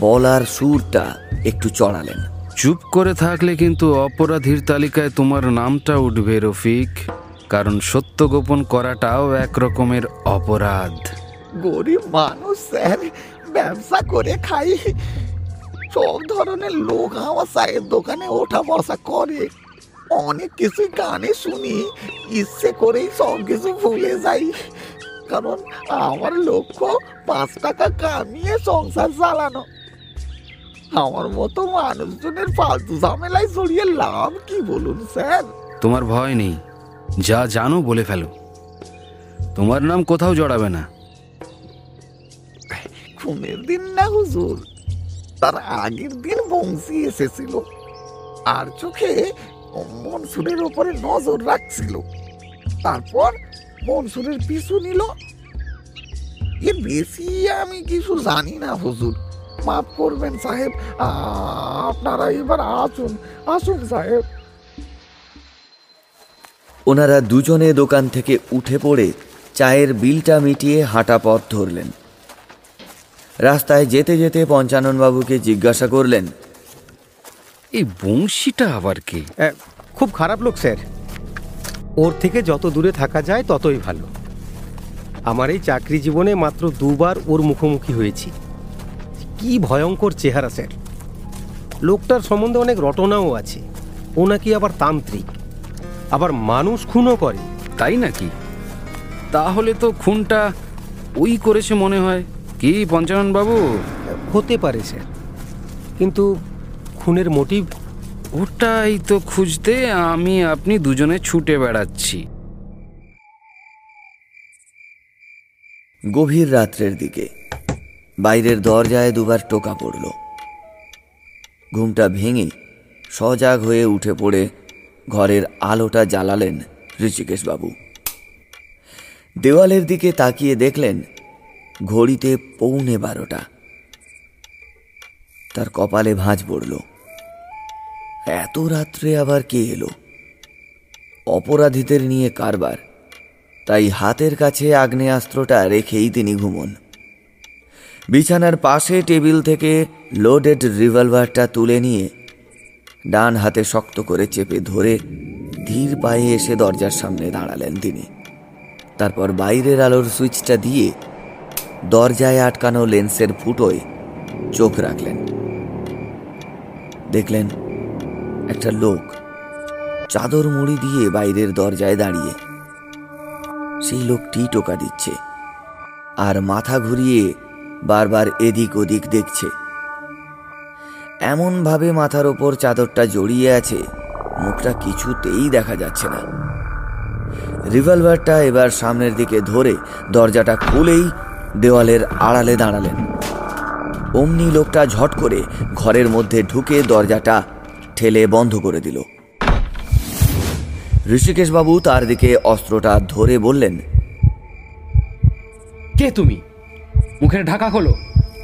বলার সুরটা একটু চড়ালেন। চুপ করে থাকলে কিন্তু অপরাধীর তালিকায় তোমার নামটা উঠবে রফিক। কারণ সত্য গোপন করাটাও এক রকমের অপরাধ। গরিব মানুষ স্যার ব্যবসা করে খাই। সব ধরনের লোক আমার চায়ের দোকানে ওঠা বসা করে। অনেক কিছু গানে শুনি ইচ্ছে করেই সব কিছু ভুলে যাই। কারণ আমার লক্ষ্য পাঁচ টাকা কামিয়ে সংসার চালানো। আমার মতো মানুষজনের ফালতু ঝামেলায় জড়িয়ে লাভ কি বলুন স্যার? তোমার ভয় নেই। যা জানো বলে ফেলো। তোমার নাম কোথাও জড়াবে না। খুনের দিন না হুজুর। তার আগের দিন বংশী এসেছিল। আর চোখে মনসুরের ওপরে নজর রাখছিল। তারপর মনসুরের পিছু নিল। এর বেশি আমি কিছু জানি না হুজুর। মাফ করবেন সাহেব আপনারা এবার আসুন। আসুন সাহেব। ওনারা দুজনে দোকান থেকে উঠে পড়ে চায়ের বিলটা মিটিয়ে হাঁটা পথ ধরলেন। রাস্তায় যেতে যেতে পঞ্চাননবাবুকে জিজ্ঞাসা করলেন এই বংশীটা আবার কে? খুব খারাপ লোক স্যার। ওর থেকে যত দূরে থাকা যায় ততই ভালো। আমার এই চাকরি জীবনে মাত্র দুবার ওর মুখোমুখি হয়েছি। কি ভয়ঙ্কর চেহারা স্যার। লোকটার সম্বন্ধে অনেক রটনাও আছে। ও নাকি আবার তান্ত্রিক। আবার মানুষ খুনও করে। তাই নাকি? তাহলে তো খুনটা ওই করেছে মনে হয়। কি পঞ্চানন বাবু? হতে পারে স্যার। কিন্তু খুনের মোটিভ? ওটাই তো খুঁজতে আমি আপনি দুজনে ছুটে বেড়াচ্ছি। গভীর রাত্রের দিকে বাইরের দরজায় দুবার টোকা পড়ল। ঘুমটা ভেঙে সজাগ হয়ে উঠে পড়ে ঘরের আলোটা জ্বালালেন ঋষিকেশবাবু। দেওয়ালের দিকে তাকিয়ে দেখলেন ঘড়িতে পৌনে বারোটা। তার কপালে ভাঁজ পড়ল। এত রাত্রে আবার কে এলো? অপরাধীদের নিয়ে কারবার। তাই হাতের কাছে আগ্নেয়াস্ত্রটা রেখেই তিনি ঘুমন। বিছানার পাশে টেবিল থেকে লোডেড রিভলভারটা তুলে নিয়ে ডান হাতে শক্ত করে চেপে ধরে ধীর পায়ে এসে দরজার সামনে দাঁড়ালেন তিনি। তারপর বাইরের আলোর সুইচটা দিয়ে দরজায় আটকানো লেন্সের ফুটোয় চোখ রাখলেন। দেখলেন একটা লোক চাদর মুড়ি দিয়ে বাইরের দরজায় দাঁড়িয়ে। সেই লোকটি টোকা দিচ্ছে আর মাথা ঘুরিয়ে বারবার এদিক ওদিক দেখছে। এমনভাবে মাথার ওপর চাদরটা জড়িয়ে আছে, মুখটা কিছুতেই দেখা যাচ্ছে না। রিভলভারটা এবার সামনের দিকে ধরে দরজাটা খুলেই দেওয়ালের আড়ালে দাঁড়ালেন। অমনি লোকটা ঝট করে ঘরের মধ্যে ঢুকে দরজাটা ঠেলে বন্ধ করে দিল। ঋষিকেশবাবু তার দিকে অস্ত্রটা ধরে বললেন, কে তুমি? মুখের ঢাকা খোলো,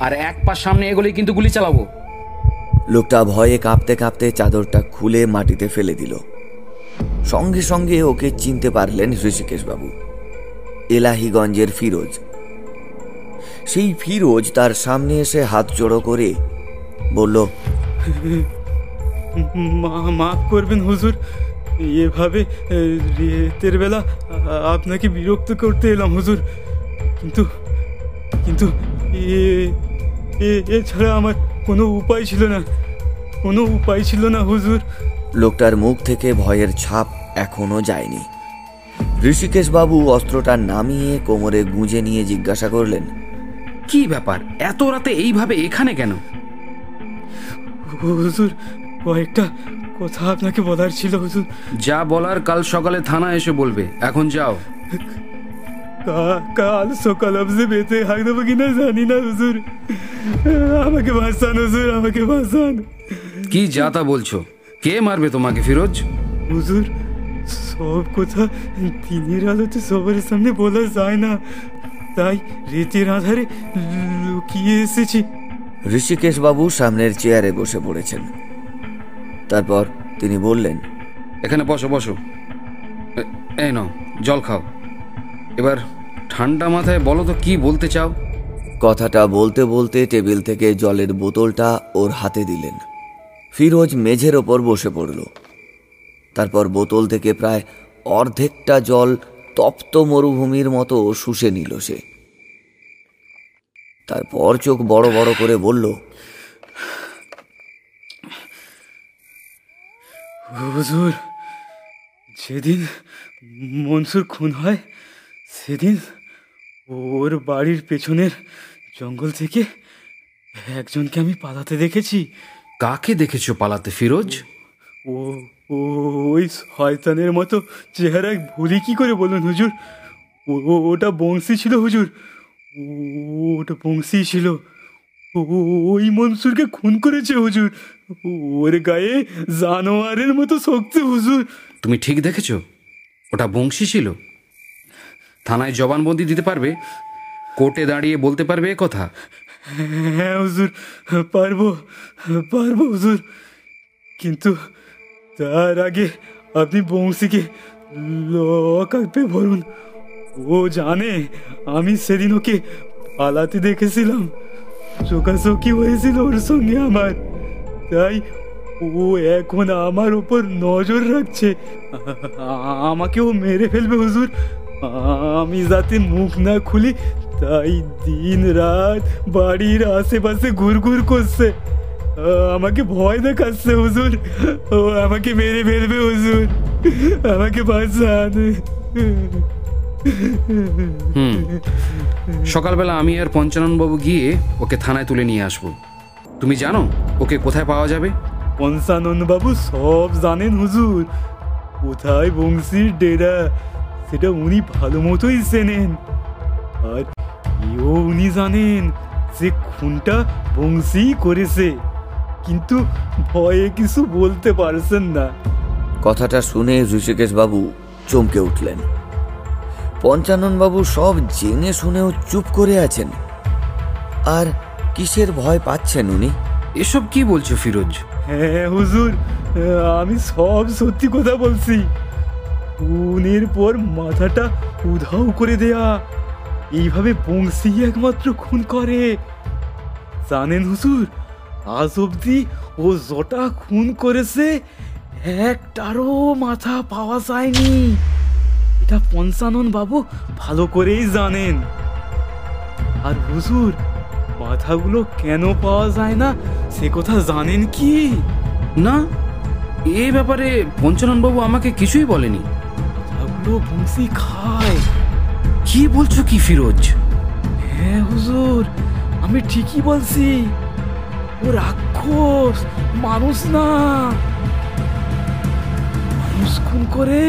আর এক পা সামনে এগোলেই কিন্তু গুলি চালাবো। লোকটা ভয়ে কাঁপতে কাঁপতে চাদরটা খুলে মাটিতে ফেলে দিল। সঙ্গে সঙ্গে ওকে চিনতে পারলেন ঋষিকেশবাবু। এলাহিগঞ্জের ফিরোজ। সেই ফিরোজ তার সামনে এসে হাত জোড়ো করে বলল মাফ করবেন হুজুর। এভাবে রেতের বেলা আপনাকে বিরক্ত করতে এলাম হুজুর। কিন্তু কিন্তু এছাড়া আমার কোনো উপায় ছিল না। কোনো উপায় ছিল না হুজুর। লোকটার মুখ থেকে ভয়ের ছাপ এখনও যায়নি। ঋষিকেশবাবু অস্ত্রটা নামিয়ে কোমরে গুঁজে নিয়ে জিজ্ঞাসা করলেন কি ব্যাপার? এত রাতে এইভাবে এখানে কেন? হুজুর কয়েকটা কথা আপনাকে বলার ছিল হুজুর। যা বলার কাল সকালে থানা এসে বলবে। এখন যাও। কাল সকাল অবধি বেঁচে থাকব কিনা জানি না হুজুর আমাকে বাঁচান হুজুর আমাকে বাঁচান কি যা তা বলছো কে মারবে তোমাকে ফিরোজ হুজুর সব কথা দিনের আলোতে সবার সামনে বলা যায় না তাই রেতের আধারে লুকিয়ে এসেছি ঋষিকেশ বাবু সামনের চেয়ারে বসে পড়েছেন তারপর তিনি বললেন এখানে বসো বসো এ- এই নাও জল খাও এবার ঠান্ডা মাথায় বলো তো কি বলতে চাও? কথাটা বলতে বলতে টেবিল থেকে জলের বোতলটা ওর হাতে দিলেন। ফিরোজ মেঝের ওপর বসে পড়ল। তারপর বোতল থেকে প্রায় অর্ধেকটা জল তপ্ত মরুভূমির মতো শুষে নিল সে। তারপর চোখ বড় বড় করে বলল হুজুর যেদিন মনসুর খুন হয় সেদিন ওর বাড়ির পেছনের জঙ্গল থেকে একজনকে আমি পালাতে দেখেছি। কাকে দেখেছ পালাতে ফিরোজ? ও ও ওই শয়তানের মতো চেহারা ভুলি কি করে বলুন হুজুর? ও ওটা বংশী ছিল হুজুর। ওটা বংশী ছিল। ওই মনসুরকে খুন করেছে হুজুর। ওর গায়ে জানোয়ারের মতো শক্তি হুজুর। তুমি ঠিক দেখেছ? ওটা বংশী ছিল? থানায় জবানবন্দি দিতে পারবে? কোর্টে দাঁড়িয়ে বলতে পারবে এ কথা? হ্যাঁ হুজুর, পারব পারব হুজুর। কিন্তু তার আগে আপনি বংশীকে লকাপে ভরুন। ও জানে, আমি সেদিন ওকে পালাতে দেখেছিলাম। চোখাচোখি হয়েছিল ওর সঙ্গে আমার। তাই ও এখন আমার ওপর নজর রাখছে। আমাকেও মেরে ফেলবে হুজুর। আমি যাতে মুখ না খুলি তাই দিন রাত বাড়ির আশেপাশে ঘুরঘুর করছে। আমাকে ভয় দেখাচ্ছে হুজুর। ও আমাকে মেরে ফেলবে হুজুর। আমাকে বাঁচান। হুম সকালবেলা আমি আর পঞ্চাননবাবু গিয়ে ওকে থানায় তুলে নিয়ে আসব। তুমি জানো ওকে কোথায় পাওয়া যাবে? পঞ্চানন বাবু সব জানেন হুজুর। কোথায় বংশীর ডেরা? সেটা উনি ভালো মতোই চেনেন। আর এও উনি জানেন যে খুনটা বংশী করেছে কিন্তু ভয়ে কিছু বলতে পারছেন না। কথাটা শুনে ঋষিকেশ বাবু চমকে উঠলেন। পঞ্চানন বাবু সব জেনে শুনেও চুপ করে আছেন। আর কিসের ভয় পাচ্ছেন উনি? এসব কি বলছো ফিরোজ? হ্যাঁ হুজুর আমি সব সত্যি কথা বলছি। খুনের পর মাথাটা উধাও করে দেয়া। এইভাবে বংশী একমাত্র খুন করে। জানেন হুসুর আজ অব্দি ও জটা খুন করেছে, একটারও মাথা পাওয়া যায়নি। এটা পঞ্চানন বাবু ভালো করেই জানেন। আর হুজুর, মাথাগুলো কেন পাওয়া যায় না, সে কথা জানেন কি? না, এ ব্যাপারে পঞ্চাননবাবু আমাকে কিছুই বলেনি। মাথাগুলো বংশী খায়। কি বলছো কি ফিরোজ? হ্যাঁ হুজুর, আমি ঠিকই বলছি। ও রাক্ষস, মানুষ না। মানুষ খুন করে,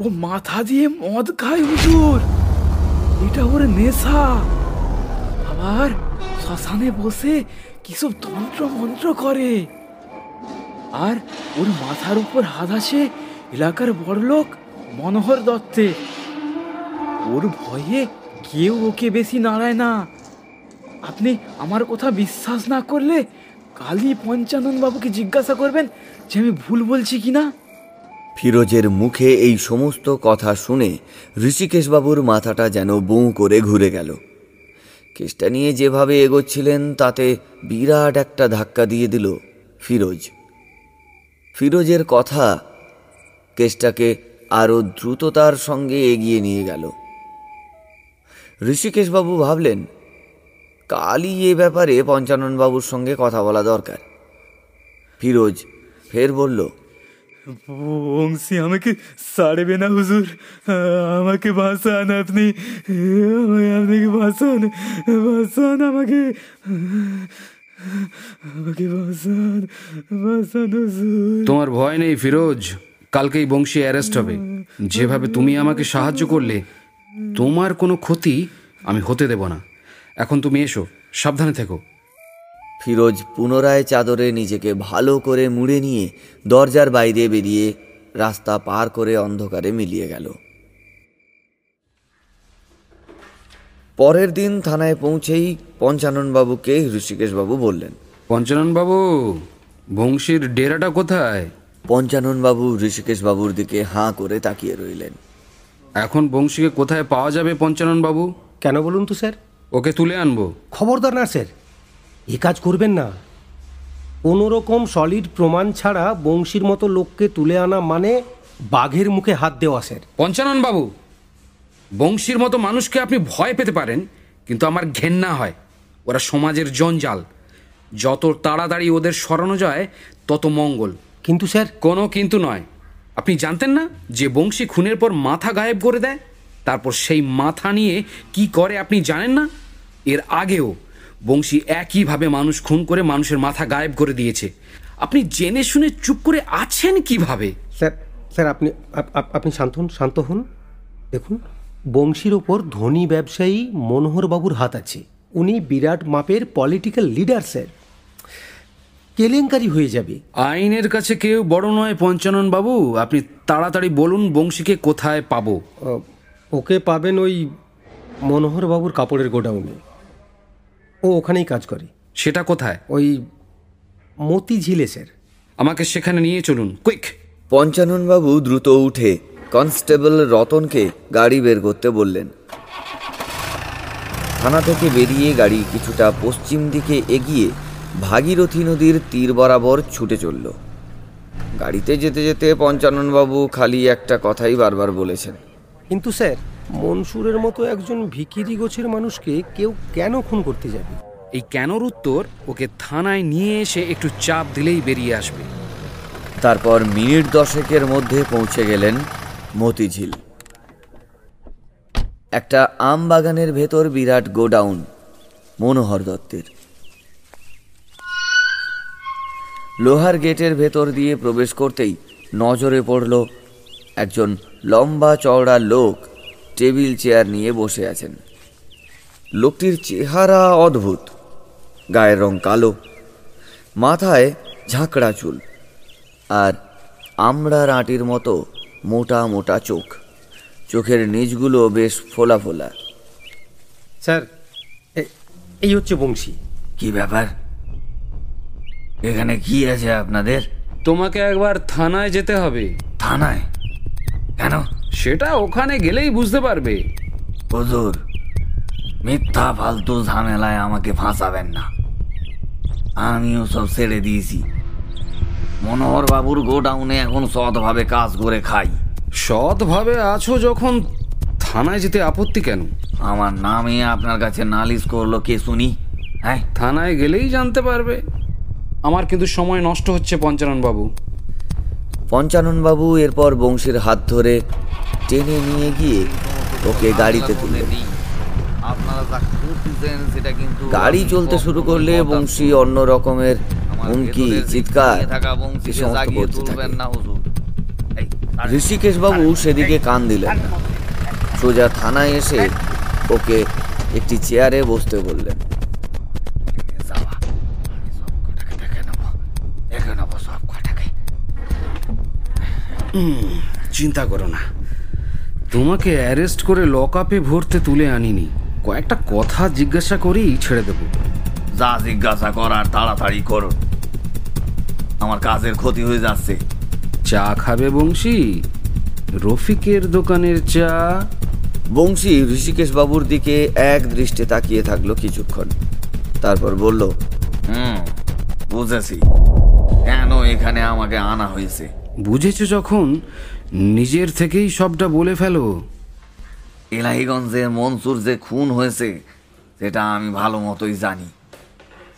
ও মাথা দিয়ে মদ খায়, হুজুর। এটা ওর নেশা। আবার শ্মশানে বসে কিসব তন্ত্র মন্ত্র করে। আর ওর মাথার উপর হাত আসে এলাকার বড়লোক মনোহর দত্তে। ওর ভয়ে কেউ ওকে বেশি নাড়ায় না। আপনি আমার কথা বিশ্বাস না করলে কালই পঞ্চানন বাবুকে জিজ্ঞাসা করবেন যে আমি ভুল বলছি কি না? ফিরোজের মুখে এই সমস্ত কথা শুনে ঋষিকেশ বাবুর মাথাটা যেন বউ করে ঘুরে গেল। কেসটা নিয়ে যেভাবে এগোচ্ছিলেন, তাতে বিরাট একটা ধাক্কা দিয়ে দিল ফিরোজ। ফিরোজের কথা কেসটাকে আরও দ্রুততার সঙ্গে এগিয়ে নিয়ে গেল। ঋষিকেশবাবু ভাবলেন কালই এ ব্যাপারে পঞ্চানন বাবুর সঙ্গে কথা বলা দরকার। ফিরোজ ফের বলল বংশী আমাকে সারবে না হুজুর। আমাকে বাঁচান আপনি। আমাকে আপনাকে বাঁচান? বাঁচান আমাকে। আমাকে বাঁচান। বাঁচান হুজুর। তোমার ভয় নেই ফিরোজ। কালকেই বংশী অ্যারেস্ট হবে। যেভাবে তুমি আমাকে সাহায্য করলে তোমার কোনো ক্ষতি আমি হতে দেব না। এখন তুমি এসো সাবধানে থেকো। ফিরোজ পুনরায় চাদরে নিজেকে ভালো করে মুড়ে নিয়ে দরজার বাইরে বেরিয়ে রাস্তা পার করে অন্ধকারে মিলিয়ে গেল। পরের দিন থানায় পৌঁছেই পঞ্চাননবাবুকে ঋষিকেশবাবু বললেন। পঞ্চাননবাবু বংশীর ডেরাটা কোথায়? পঞ্চাননবাবু ঋষিকেশবাবুর দিকে হাঁ করে তাকিয়ে রইলেন। এখন বংশীকে কোথায় পাওয়া যাবে পঞ্চাননবাবু? কেন বলুন তো স্যার? ওকে তুলে আনব। খবরদার না স্যার। এ কাজ করবেন না। কোনো রকম সলিড প্রমাণ ছাড়া বংশীর মতো লোককে তুলে আনা মানে বাঘের মুখে হাত দেওয়া স্যার। পঞ্চানন বাবু বংশীর মতো মানুষকে আপনি ভয় পেতে পারেন কিন্তু আমার ঘেন্না হয়। ওরা সমাজের জঞ্জাল। যত তাড়াতাড়ি ওদের সরানো যায় তত মঙ্গল। কিন্তু স্যার? কোনো কিন্তু নয়। আপনি জানতেন না যে বংশী খুনের পর মাথা গায়েব করে দেয়? তারপর সেই মাথা নিয়ে কি করে আপনি জানেন না? এর আগেও বংশী একইভাবে মানুষ খুন করে মানুষের মাথা গায়েব করে দিয়েছে। আপনি জেনে শুনে চুপ করে আছেন কীভাবে? স্যার স্যার আপনি আপ- আপ- আপনি শান্ত হন শান্ত হন। দেখুন বংশীর ওপর ধনী ব্যবসায়ী মনোহরবাবুর হাত আছে। উনি বিরাট মাপের পলিটিক্যাল লিডার স্যার। কেলেঙ্কারি হয়ে যাবে। আইনের কাছে কেউ বড় নয় পঞ্চানন বাবু। আপনি তাড়াতাড়ি বলুন বংশীকে কোথায় পাবো। ওকে পাবেন ওই মনোহর বাবুর কাপড়ের গোডাউনে। ও ওখানেই কাজ করে। সেটা কোথায়? ওই মতি ঝিলে স্যার। আমাকে সেখানে নিয়ে চলুন কুইক। পঞ্চাননবাবু দ্রুত উঠে কনস্টেবল রতনকে গাড়ি বের করতে বললেন। থানা থেকে বেরিয়ে গাড়ি কিছুটা পশ্চিম দিকে এগিয়ে ভাগীরথী নদীর তীর বরাবর ছুটে চলল। গাড়িতে যেতে যেতে পঞ্চাননবাবু খালি একটা কথাই বারবার বলেছেন। কিন্তু স্যার মনসুরের মতো একজন ভিকিরি গোছের মানুষকে কেউ কেন খুন করতে যাবে? এই কেনর উত্তর ওকে থানায় নিয়ে এসে একটু চাপ দিলেই বেরিয়ে আসবে। তারপর মিনিট দশেকের মধ্যে পৌঁছে গেলেন মতিঝিল। একটা আম বাগানের ভেতর বিরাট গোডাউন মনোহর দত্তের। লোহার গেটের ভেতর দিয়ে প্রবেশ করতেই নজরে পড়ল একজন লম্বা চওড়া লোক টেবিল চেয়ার নিয়ে বসে আছেন। লোকটির চেহারা অদ্ভুত গায়ের রং কালো মাথায় ঝাঁকড়া চুল আর আমড়ার আটির মতো মোটা মোটা চোখ। চোখের নিচগুলো বেশ ফোলা ফোলা। স্যার এই হচ্ছে বংশী। কি ব্যাপার? এখানে কি আছে আপনাদের? তোমাকে একবার থানায় যেতে হবে। থানায়? কেন? সেটা ওখানে গেলেই বুঝতে পারবে। হুজুর মিথ্যা ফালতু ঝামেলায় আমাকে ফাঁসাবেন না। আমিও সব ছেড়ে দিয়েছি। মনোহর বাবুর গোডাউনে এখন সৎভাবে কাজ করে খাই। সৎভাবে আছো যখন থানায় যেতে আপত্তি কেন? আমার নামে আপনার কাছে নালিশ করল কে শুনি? হ্যাঁ? থানায় গেলেই জানতে পারবে। আমার কিন্তু সময় নষ্ট হচ্ছে পঞ্চানন বাবু। পঞ্চাননবাবু এরপর বংশীর হাত ধরে টেনে নিয়ে গিয়ে ওকে গাড়িতে তুললেন। গাড়ি চলতে শুরু করলে বংশী অন্য রকমের হুমকি চিৎকার ঋষিকেশ বাবু সেদিকে কান দিলেন সোজা থানায় এসে ওকে একটি চেয়ারে বসতে বললেন। চিন্তা করো না। তোমাকে অ্যারেস্ট করে লক আপে ভরতে তুলে আনিনি। কয়েকটা কথা জিজ্ঞাসা করেই ছেড়ে দেবো। যা জিজ্ঞাসা করার তাড়াতাড়ি করুন আমার কাজের ক্ষতি হয়ে যাচ্ছে। চা খাবে বংশী? রফিকের দোকানের চা? বংশী ঋষিকেশ বাবুর দিকে এক দৃষ্টে তাকিয়ে থাকল কিছুক্ষণ। তারপর বলল হুম বুঝেছি। কেন এখানে আমাকে আনা হয়েছে? বুঝেছ যখন? নিজের থেকেই সবটা বলে ফেলো। এলাহিগঞ্জের মনসুর যে খুন হয়েছে, সেটা আমি ভালো মতোই জানি।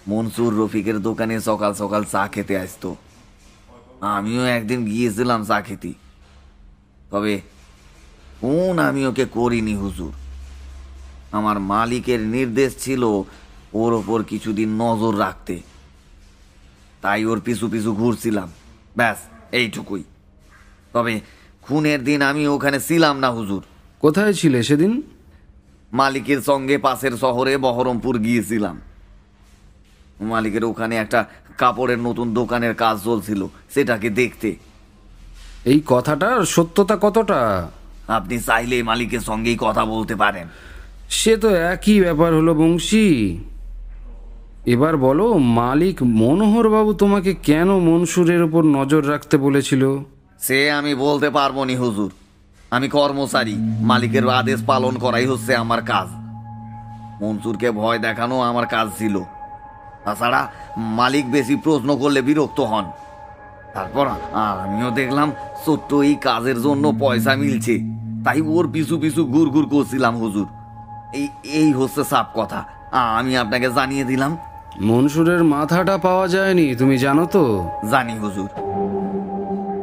মনসুর রফিকের দোকানে সকাল সকাল চা খেতে আসতো। আমিও একদিন গিয়েছিলাম চা খেতে। তবে খুন আমি ওকে করিনি, হুজুর। আমার মালিকের নির্দেশ ছিল ওর ওপর কিছুদিন নজর রাখতে। তাই ওর পিছু পিছু ঘুরছিলাম। ব্যাস। এইটুকুই। তবে খুনের দিন আমি ওখানে ছিলাম না হুজুর। কোথায় ছিলে সেদিন? মালিকের সঙ্গে পাশের শহরে বহরমপুর গিয়েছিলাম। মালিকের ওখানে একটা কাপড়ের নতুন দোকানের কাজ চলছিল সেটাকে দেখতে। এই কথাটার সত্যতা কতটা? আপনি চাইলে মালিকের সঙ্গেই কথা বলতে পারেন। সে তো একই ব্যাপার হলো বংশী। এবার বলো, মালিক মনোহর বাবু তোমাকে কেন মনসুরের উপর নজর রাখতে বলেছিল? সে আমি বলতে পারব নি, হুজুর। আমি কর্মচারী, মালিকের আদেশ পালন করাই হচ্ছে আমার কাজ। মনসুরকে ভয় দেখানো আমার কাজ ছিল। তাছাড়া মালিক বেশি প্রশ্ন করলে বিরক্ত হন। তারপর আমিও দেখলাম, ছোট্ট এই কাজের জন্য পয়সা মিলছে। তাই ওর পিছু পিছু ঘুর ঘুর করছিলাম, হুজুর। এই এই হচ্ছে সাপ কথা। আমি আপনাকে জানিয়ে দিলাম মনসুরের মাথাটা পাওয়া যায়নি তুমি জানো তো? জানি হুজুর।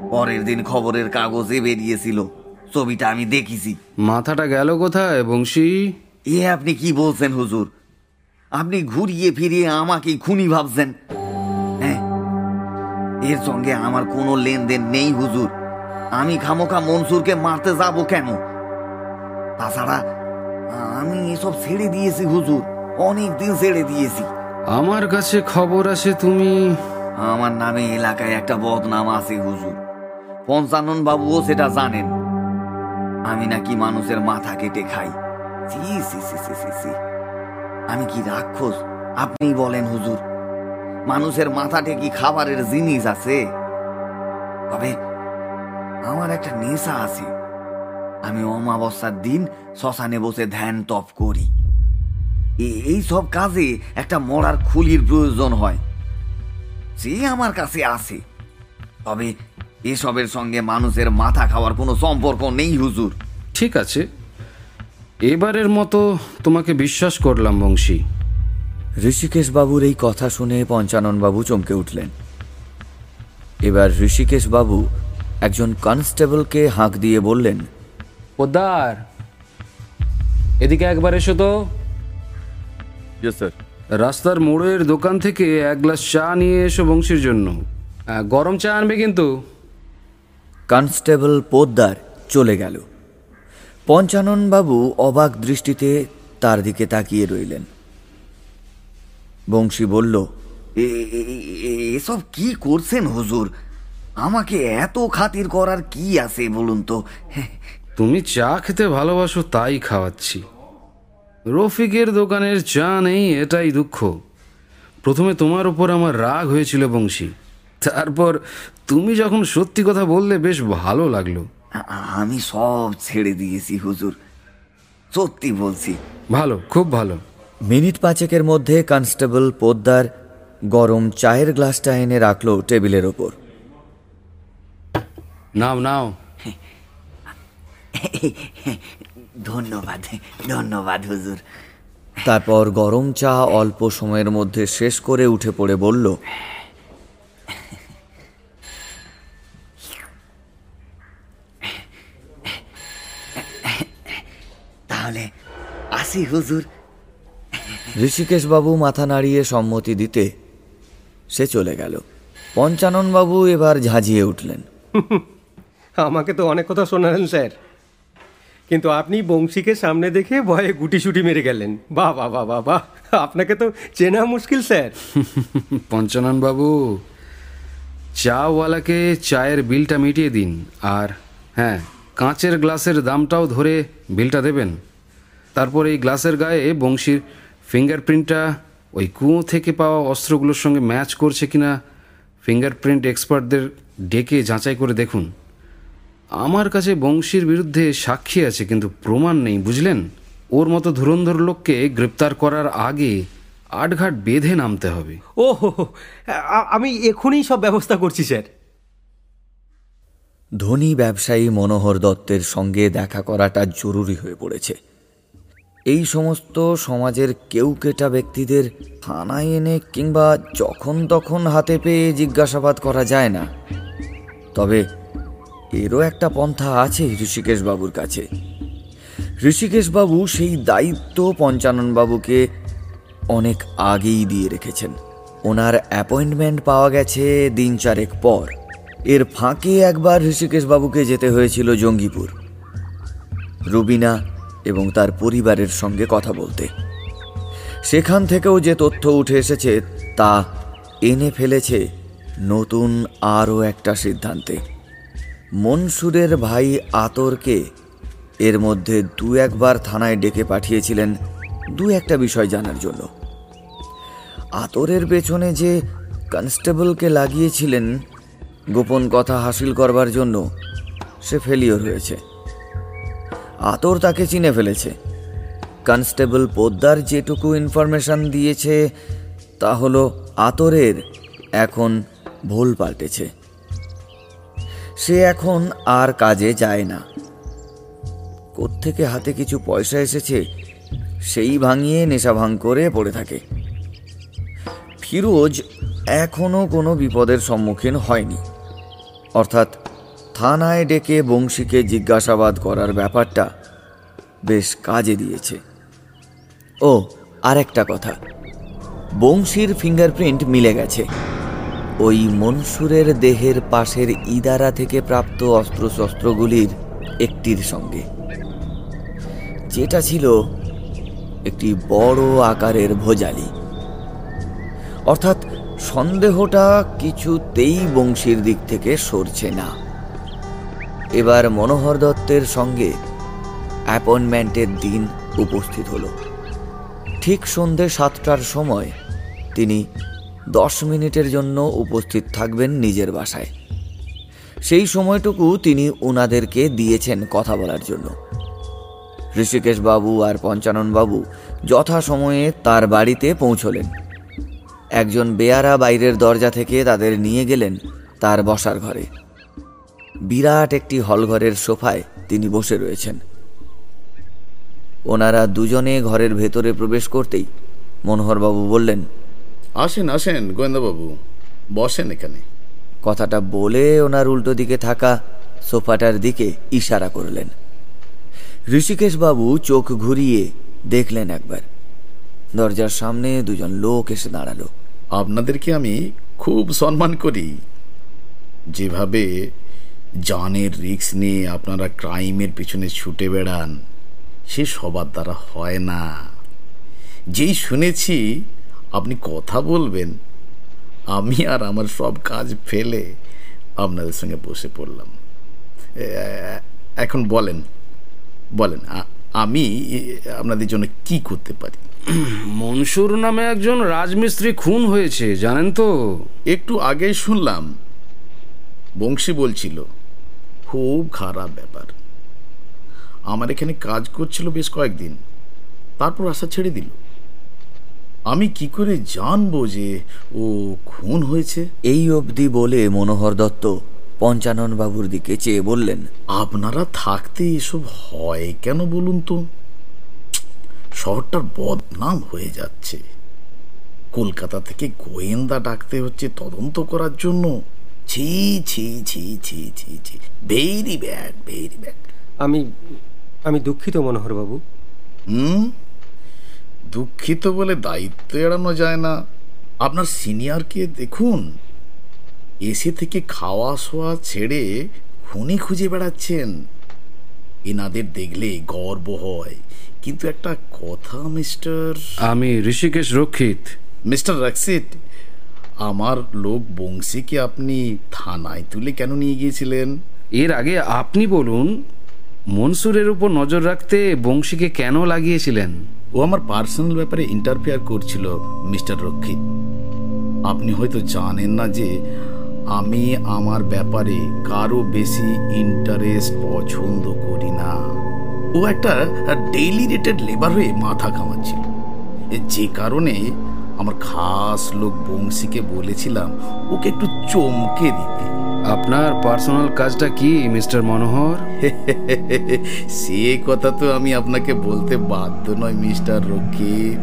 পরের দিন খবরের কাগজে বেরিয়েছিল। ছবিটা আমি দেখেছি। মাথাটা গেল কোথায় বংশী? এ আপনি কি বলছেন হুজুর? আপনি ঘুরিয়ে ফিরিয়ে আমাকে খুনি ভাবছেন। হ্যাঁ এর সঙ্গে আমার কোনো লেনদেন নেই হুজুর। আমি খামোখা মনসুরকে মারতে যাব কেন? তাছাড়া আমি এসব ছেড়ে দিয়েছি হুজুর। অনেক দিন ছেড়ে দিয়েছি। আমার কাছে খবর আছে তুমি আমার নামে এলাকায় একটা বদনাম আছে, হুজুর। পঞ্চানন বাবুও সেটা জানেন। আমি নাকি মানুষের মাথা কেটে খাই। সি সি আমি কি রাক্ষস? আপনি বলেন, হুজুর। মানুষের মাথাতে কি খাবারের জিনিস আছে। তবে আমার একটা নেশা আছে। আমি অমাবস্যার দিন শ্মশানে বসে ধ্যান তপ করি। এই সব কাজে একটা মরার খুলির প্রয়োজন হয়। সে আমার কাছে আছে। তবে এসবের সঙ্গে মানুষের মাথা খাওয়ার কোনো সম্পর্ক নেই হুজুর। ঠিক আছে। এবারের মতো তোমাকে বিশ্বাস করলাম বংশী। ঋষিকেশ বাবুর এই কথা শুনে পঞ্চানন বাবু চমকে উঠলেন। এবার ঋষিকেশ বাবু একজন কনস্টেবলকে হাঁক দিয়ে বললেন পোদ্দার এদিকে একবার এসো তো। রাস্তার মোড়ের দোকান থেকে এক গ্লাস চা নিয়ে এসো বংশীর জন্য। আহ, গরম চা আনবে কিন্তু। কনস্টেবল পোদ্দার চলে গেল। পঞ্চানন বাবু অবাক দৃষ্টিতে তার দিকে তাকিয়ে রইলেন। বংশী বলল এ- এ- এ- এসব কি করছেন হুজুর? আমাকে এত খাতির করার কি আছে বলুন তো? তুমি চা খেতে ভালোবাসো তাই খাওয়াচ্ছি। রফিকের দোকানের চা নেই এটাই দুঃখ। প্রথমে তোমার উপর আমার রাগ হয়েছিল বংশী। তারপর তুমি যখন সত্যি কথা বললে বেশ ভালো লাগল। আমি সব ছেড়ে দিয়েছি হুজুর। সত্যি বলছি। ভালো খুব ভালো। মিনিট পাঁচেকের মধ্যে কনস্টেবল পোদ্দার গরম চায়ের গ্লাসটা এনে রাখল টেবিলের ওপর। নাও নাও। ধন্যবাদ ধন্যবাদ হুজুর। তারপর গরম চা অল্প সময়ের মধ্যে শেষ করে উঠে পড়ে বলল তাহলে আসি হুজুর। ঋষিকেশ বাবু মাথা নাড়িয়ে সম্মতি দিতে সে চলে গেল। পঞ্চানন বাবু এবার ঝাঁঝিয়ে উঠলেন। আমাকে তো অনেক কথা শোনালেন স্যার। কিন্তু আপনি বংশীকে সামনে দেখে ভয়ে গুটি সুটি মেরে গেলেন। বাহ বাহ বাহ বাহ বাহ। আপনাকে তো চেনা মুশকিল, স্যার। পঞ্চানন বাবু চাওয়ালাকে চায়ের বিলটা মিটিয়ে দিন আর হ্যাঁ কাঁচের গ্লাসের দামটাও ধরে বিলটা দেবেন। তারপর এই গ্লাসের গায়ে বংশীর ফিঙ্গারপ্রিন্টটা, ওই কুয়ো থেকে পাওয়া অস্ত্রগুলোর সঙ্গে ম্যাচ করছে কিনা, ফিঙ্গারপ্রিন্ট এক্সপার্টদের ডেকে যাচাই করে দেখুন। আমার কাছে বংশীর বিরুদ্ধে সাক্ষী আছে কিন্তু প্রমাণ নেই বুঝলেন? ওর মতো ধুরন্ধর লোককে গ্রেপ্তার করার আগে আটঘাট বেঁধে নামতে হবে। ও আমি এখনই সব ব্যবস্থা করছি স্যার। ধনী ব্যবসায়ী মনোহর দত্তের সঙ্গে দেখা করাটা জরুরি হয়ে পড়েছে। এই সমস্ত সমাজের কেউ কেটা ব্যক্তিদের থানায় এনে কিংবা যখন তখন হাতে পেয়ে জিজ্ঞাসাবাদ করা যায় না। তবে এরও একটা পন্থা আছে ঋষিকেশ বাবুর কাছে। ঋষিকেশ বাবু সেই দায়িত্ব পঞ্চানন বাবুকে অনেক আগেই দিয়ে রেখেছেন। ওনার অ্যাপয়েন্টমেন্ট পাওয়া গেছে দিন চারেক পর। এর ফাঁকে একবার ঋষিকেশ বাবুকে যেতে হয়েছিল জঙ্গিপুর। রুবিনা এবং তার পরিবারের সঙ্গে কথা বলতে। সেখান থেকেও যে তথ্য উঠে এসেছে তা এনে ফেলেছে নতুন আরও একটা সিদ্ধান্তে। মনসুরের ভাই আতরকে এর মধ্যে দু একবার থানায় ডেকে পাঠিয়েছিলেন দু একটা বিষয় জানার জন্য। আতরের পেছনে যে কনস্টেবলকে লাগিয়েছিলেন, গোপন কথা হাসিল করবার জন্য সে ফেলিওর হয়েছে। আতর তাকে চিনে ফেলেছে। কনস্টেবল পোদ্দার যেটুকু ইনফরমেশন দিয়েছে, তা হলো আতরের এখন ভুল পাল্টেছে। সে এখন আর কাজে যায় না। কোত্থেকে হাতে কিছু পয়সা এসেছে, সেই ভাঙিয়ে নেশা ভাঙ করে পড়ে থাকে। ফিরোজ এখনও কোনো বিপদের সম্মুখীন হয়নি। অর্থাৎ থানায় ডেকে বংশীকে জিজ্ঞাসাবাদ করার ব্যাপারটা বেশ কাজে দিয়েছে। ও, আরেকটা কথা। বংশীর ফিঙ্গারপ্রিন্ট মিলে গেছে। ওই মনসুরের দেহের পাশের ইদারা থেকে প্রাপ্ত অস্ত্রশস্ত্রগুলির একটির সঙ্গে। যেটা ছিল একটি বড় আকারের ভোজালি। অর্থাৎ সন্দেহটা কিছুতেই বংশীর দিক থেকে সরছে না। এবার মনোহর দত্তের সঙ্গে অ্যাপয়েন্টমেন্টের দিন উপস্থিত হলো। ঠিক সন্ধে সাতটার সময় তিনি দশ মিনিটের জন্য উপস্থিত থাকবেন নিজের বাসায়। সেই সময়টুকু তিনি ওনাদেরকে দিয়েছেন কথা বলার জন্য। ঋষিকেশ বাবু আর পঞ্চানন বাবু যথাসময়ে তার বাড়িতে পৌঁছলেন। একজন বেয়ারা বাইরের দরজা থেকে তাদের নিয়ে গেলেন তার বসার ঘরে। বিরাট একটি হলঘরের সোফায় তিনি বসে রয়েছেন। ওনারা দুজনে ঘরের ভেতরে প্রবেশ করতেই মনোহরবাবু বললেন আসেন আসেন গোয়েন্দাবাবু। বসেন এখানে। কথাটা বলে ওনার উল্টো দিকে থাকা সোফাটার দিকে ইশারা করলেন। ঋষিকেশ বাবু চোখ ঘুরিয়ে দেখলেন একবার। দরজার সামনে দুজন লোক এসে দাঁড়াল। আপনাদেরকে আমি খুব সম্মান করি? যেভাবে জানের রিস্ক নিয়ে আপনারা ক্রাইমের পিছনে ছুটে বেড়ান সে সবার দ্বারা হয় না। যেই শুনেছি আপনি কথা বলবেন আমি আর আমার সব কাজ ফেলে আপনাদের সঙ্গে বসে পড়লাম। এখন বলেন বলেন আমি আপনাদের জন্য কি করতে পারি? মনসুর নামে একজন রাজমিস্ত্রি খুন হয়েছে জানেন তো? একটু আগেই শুনলাম বংশী বলছিল খুব খারাপ ব্যাপার। আমার এখানে কাজ করছিল বেশ কয়েকদিন তারপর আশা ছেড়ে দিল। আমি কি করে জানব যে ও খুন হয়েছে? এই অবধি বলে মনোহর দত্ত পঞ্চানন বাবুর দিকে চেয়ে বললেন আপনারা থাকতে এসব হয় কেন বলুন তো? শহরটার বদনাম হয়ে যাচ্ছে। কলকাতা থেকে গোয়েন্দা ডাকতে হচ্ছে তদন্ত করার জন্য। ছি ছি ছি ছি ছি ছি। ভেরি ব্যাড ভেরি ব্যাড আমি আমি দুঃখিত মনোহরবাবু। হুম? দুঃখিত বলে দায়িত্ব এড়ানো যায় না। আপনার সিনিয়রকে দেখুন। এসে থেকে খাওয়া শোয়া ছেড়ে খুনি খুঁজে বেড়াচ্ছেন। এনাদের দেখলে গর্ব হয়। কিন্তু একটা কথা মিস্টার। আমি ঋষিকেশ রক্ষিত। মিস্টার রাক্সিট আমার লোক বংশীকে আপনি থানায় তুলে কেন নিয়ে গিয়েছিলেন? এর আগে আপনি বলুন মনসুরের উপর নজর রাখতে বংশীকে কেন লাগিয়েছিলেন? ও আমার পার্সোনাল ব্যাপারে ইন্টারফেয়ার করছিল, মিস্টার রক্ষিত। আপনি হয়তো জানেন না যে আমি আমার ব্যাপারে কারও বেশি ইন্টারেস্ট পছন্দ করি না। ও একটা ডেইলি রেটেড লেবার হয়ে মাথা কামাচ্ছিল যে কারণে আমার খাস লোক বংশীকে বলেছিলাম, ওকে একটু চমকে দিতে। আপনার পার্সোনাল কাজটা কি মিস্টার মনোহর? সে কথা তো আমি আপনাকে বলতে বাধ্য নয় মিস্টার রক্ষিত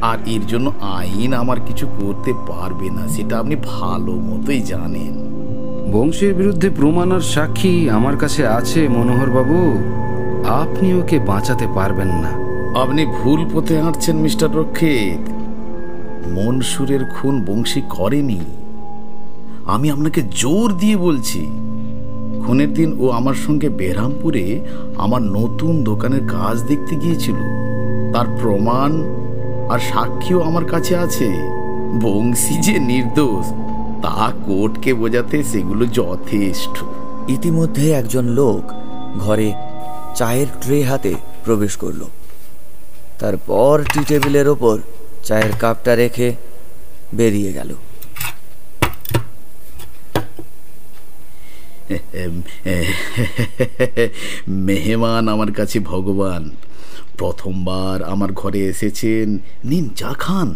আর এর জন্য আইন আমার কিছু করতে পারবে না সেটা আপনি ভালো মতোই জানেন। বংশীর বিরুদ্ধে প্রমাণ আর সাক্ষী আমার কাছে আছে মনোহর বাবু। আপনি ওকে বাঁচাতে পারবেন না। আপনি ভুল পথে হাঁটছেন মিস্টার রক্ষিত মনসুরের খুন বংশী করেনি। আমি আপনাকে জোর দিয়ে বলছি, খুনের দিন ও আমার সঙ্গে বেরহামপুরে আমার নতুন দোকানের কাজ দেখতে গিয়েছিল। তার প্রমাণ আর সাক্ষীও আমার কাছে আছে। বংশী যে নির্দোষ, তা কোর্টকে বোঝাতে সেগুলো যথেষ্ট। ইতিমধ্যে একজন লোক ঘরে চায়ের ট্রে হাতে প্রবেশ করল। তারপর টি টেবিলের ওপর চায়ের কাপটা রেখে বেরিয়ে গেল। মেহমান আমার কাছে ভগবান। প্রথমবার আমার ঘরে এসেছেন নিন চা খান।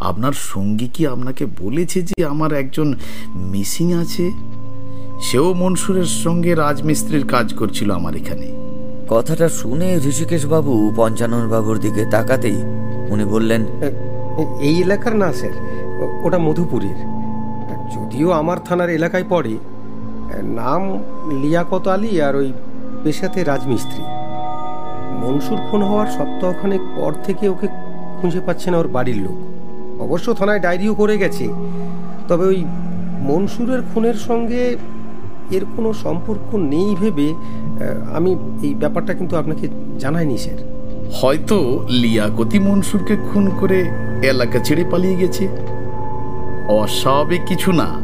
আপনার সঙ্গী কি আপনাকে বলেছে যে আমার একজন মিসিং আছে? সেও মনসুরের সঙ্গে রাজমিস্ত্রির কাজ করছিল আমার এখানে। কথাটা শুনে ঋষিকেশ বাবু পঞ্চানন বাবুর দিকে তাকাতেই উনি বললেন এই এলাকার না স্যার। ওটা মধুপুরের। যদিও আমার থানার এলাকায় পড়ে নাম লিয়াকত আলী আর ওই পেশাতে রাজমিস্ত্রি। মনসুর খুন হওয়ার সপ্তাহখানেক পর থেকে ওকে খুঁজে পাচ্ছে না ওর বাড়ির লোক। অবশ্য থানায় ডায়েরিও করে গেছে। তবে ওই মনসুরের খুনের সঙ্গে এর কোনো সম্পর্ক নেই ভেবে আমি এই ব্যাপারটা কিন্তু আপনাকে জানাইনি, স্যার। হয়তো লিয়াকতি মনসুরকে খুন করে এলাকা ছেড়ে পালিয়ে গেছে। অস্বাভাবিক কিছু না।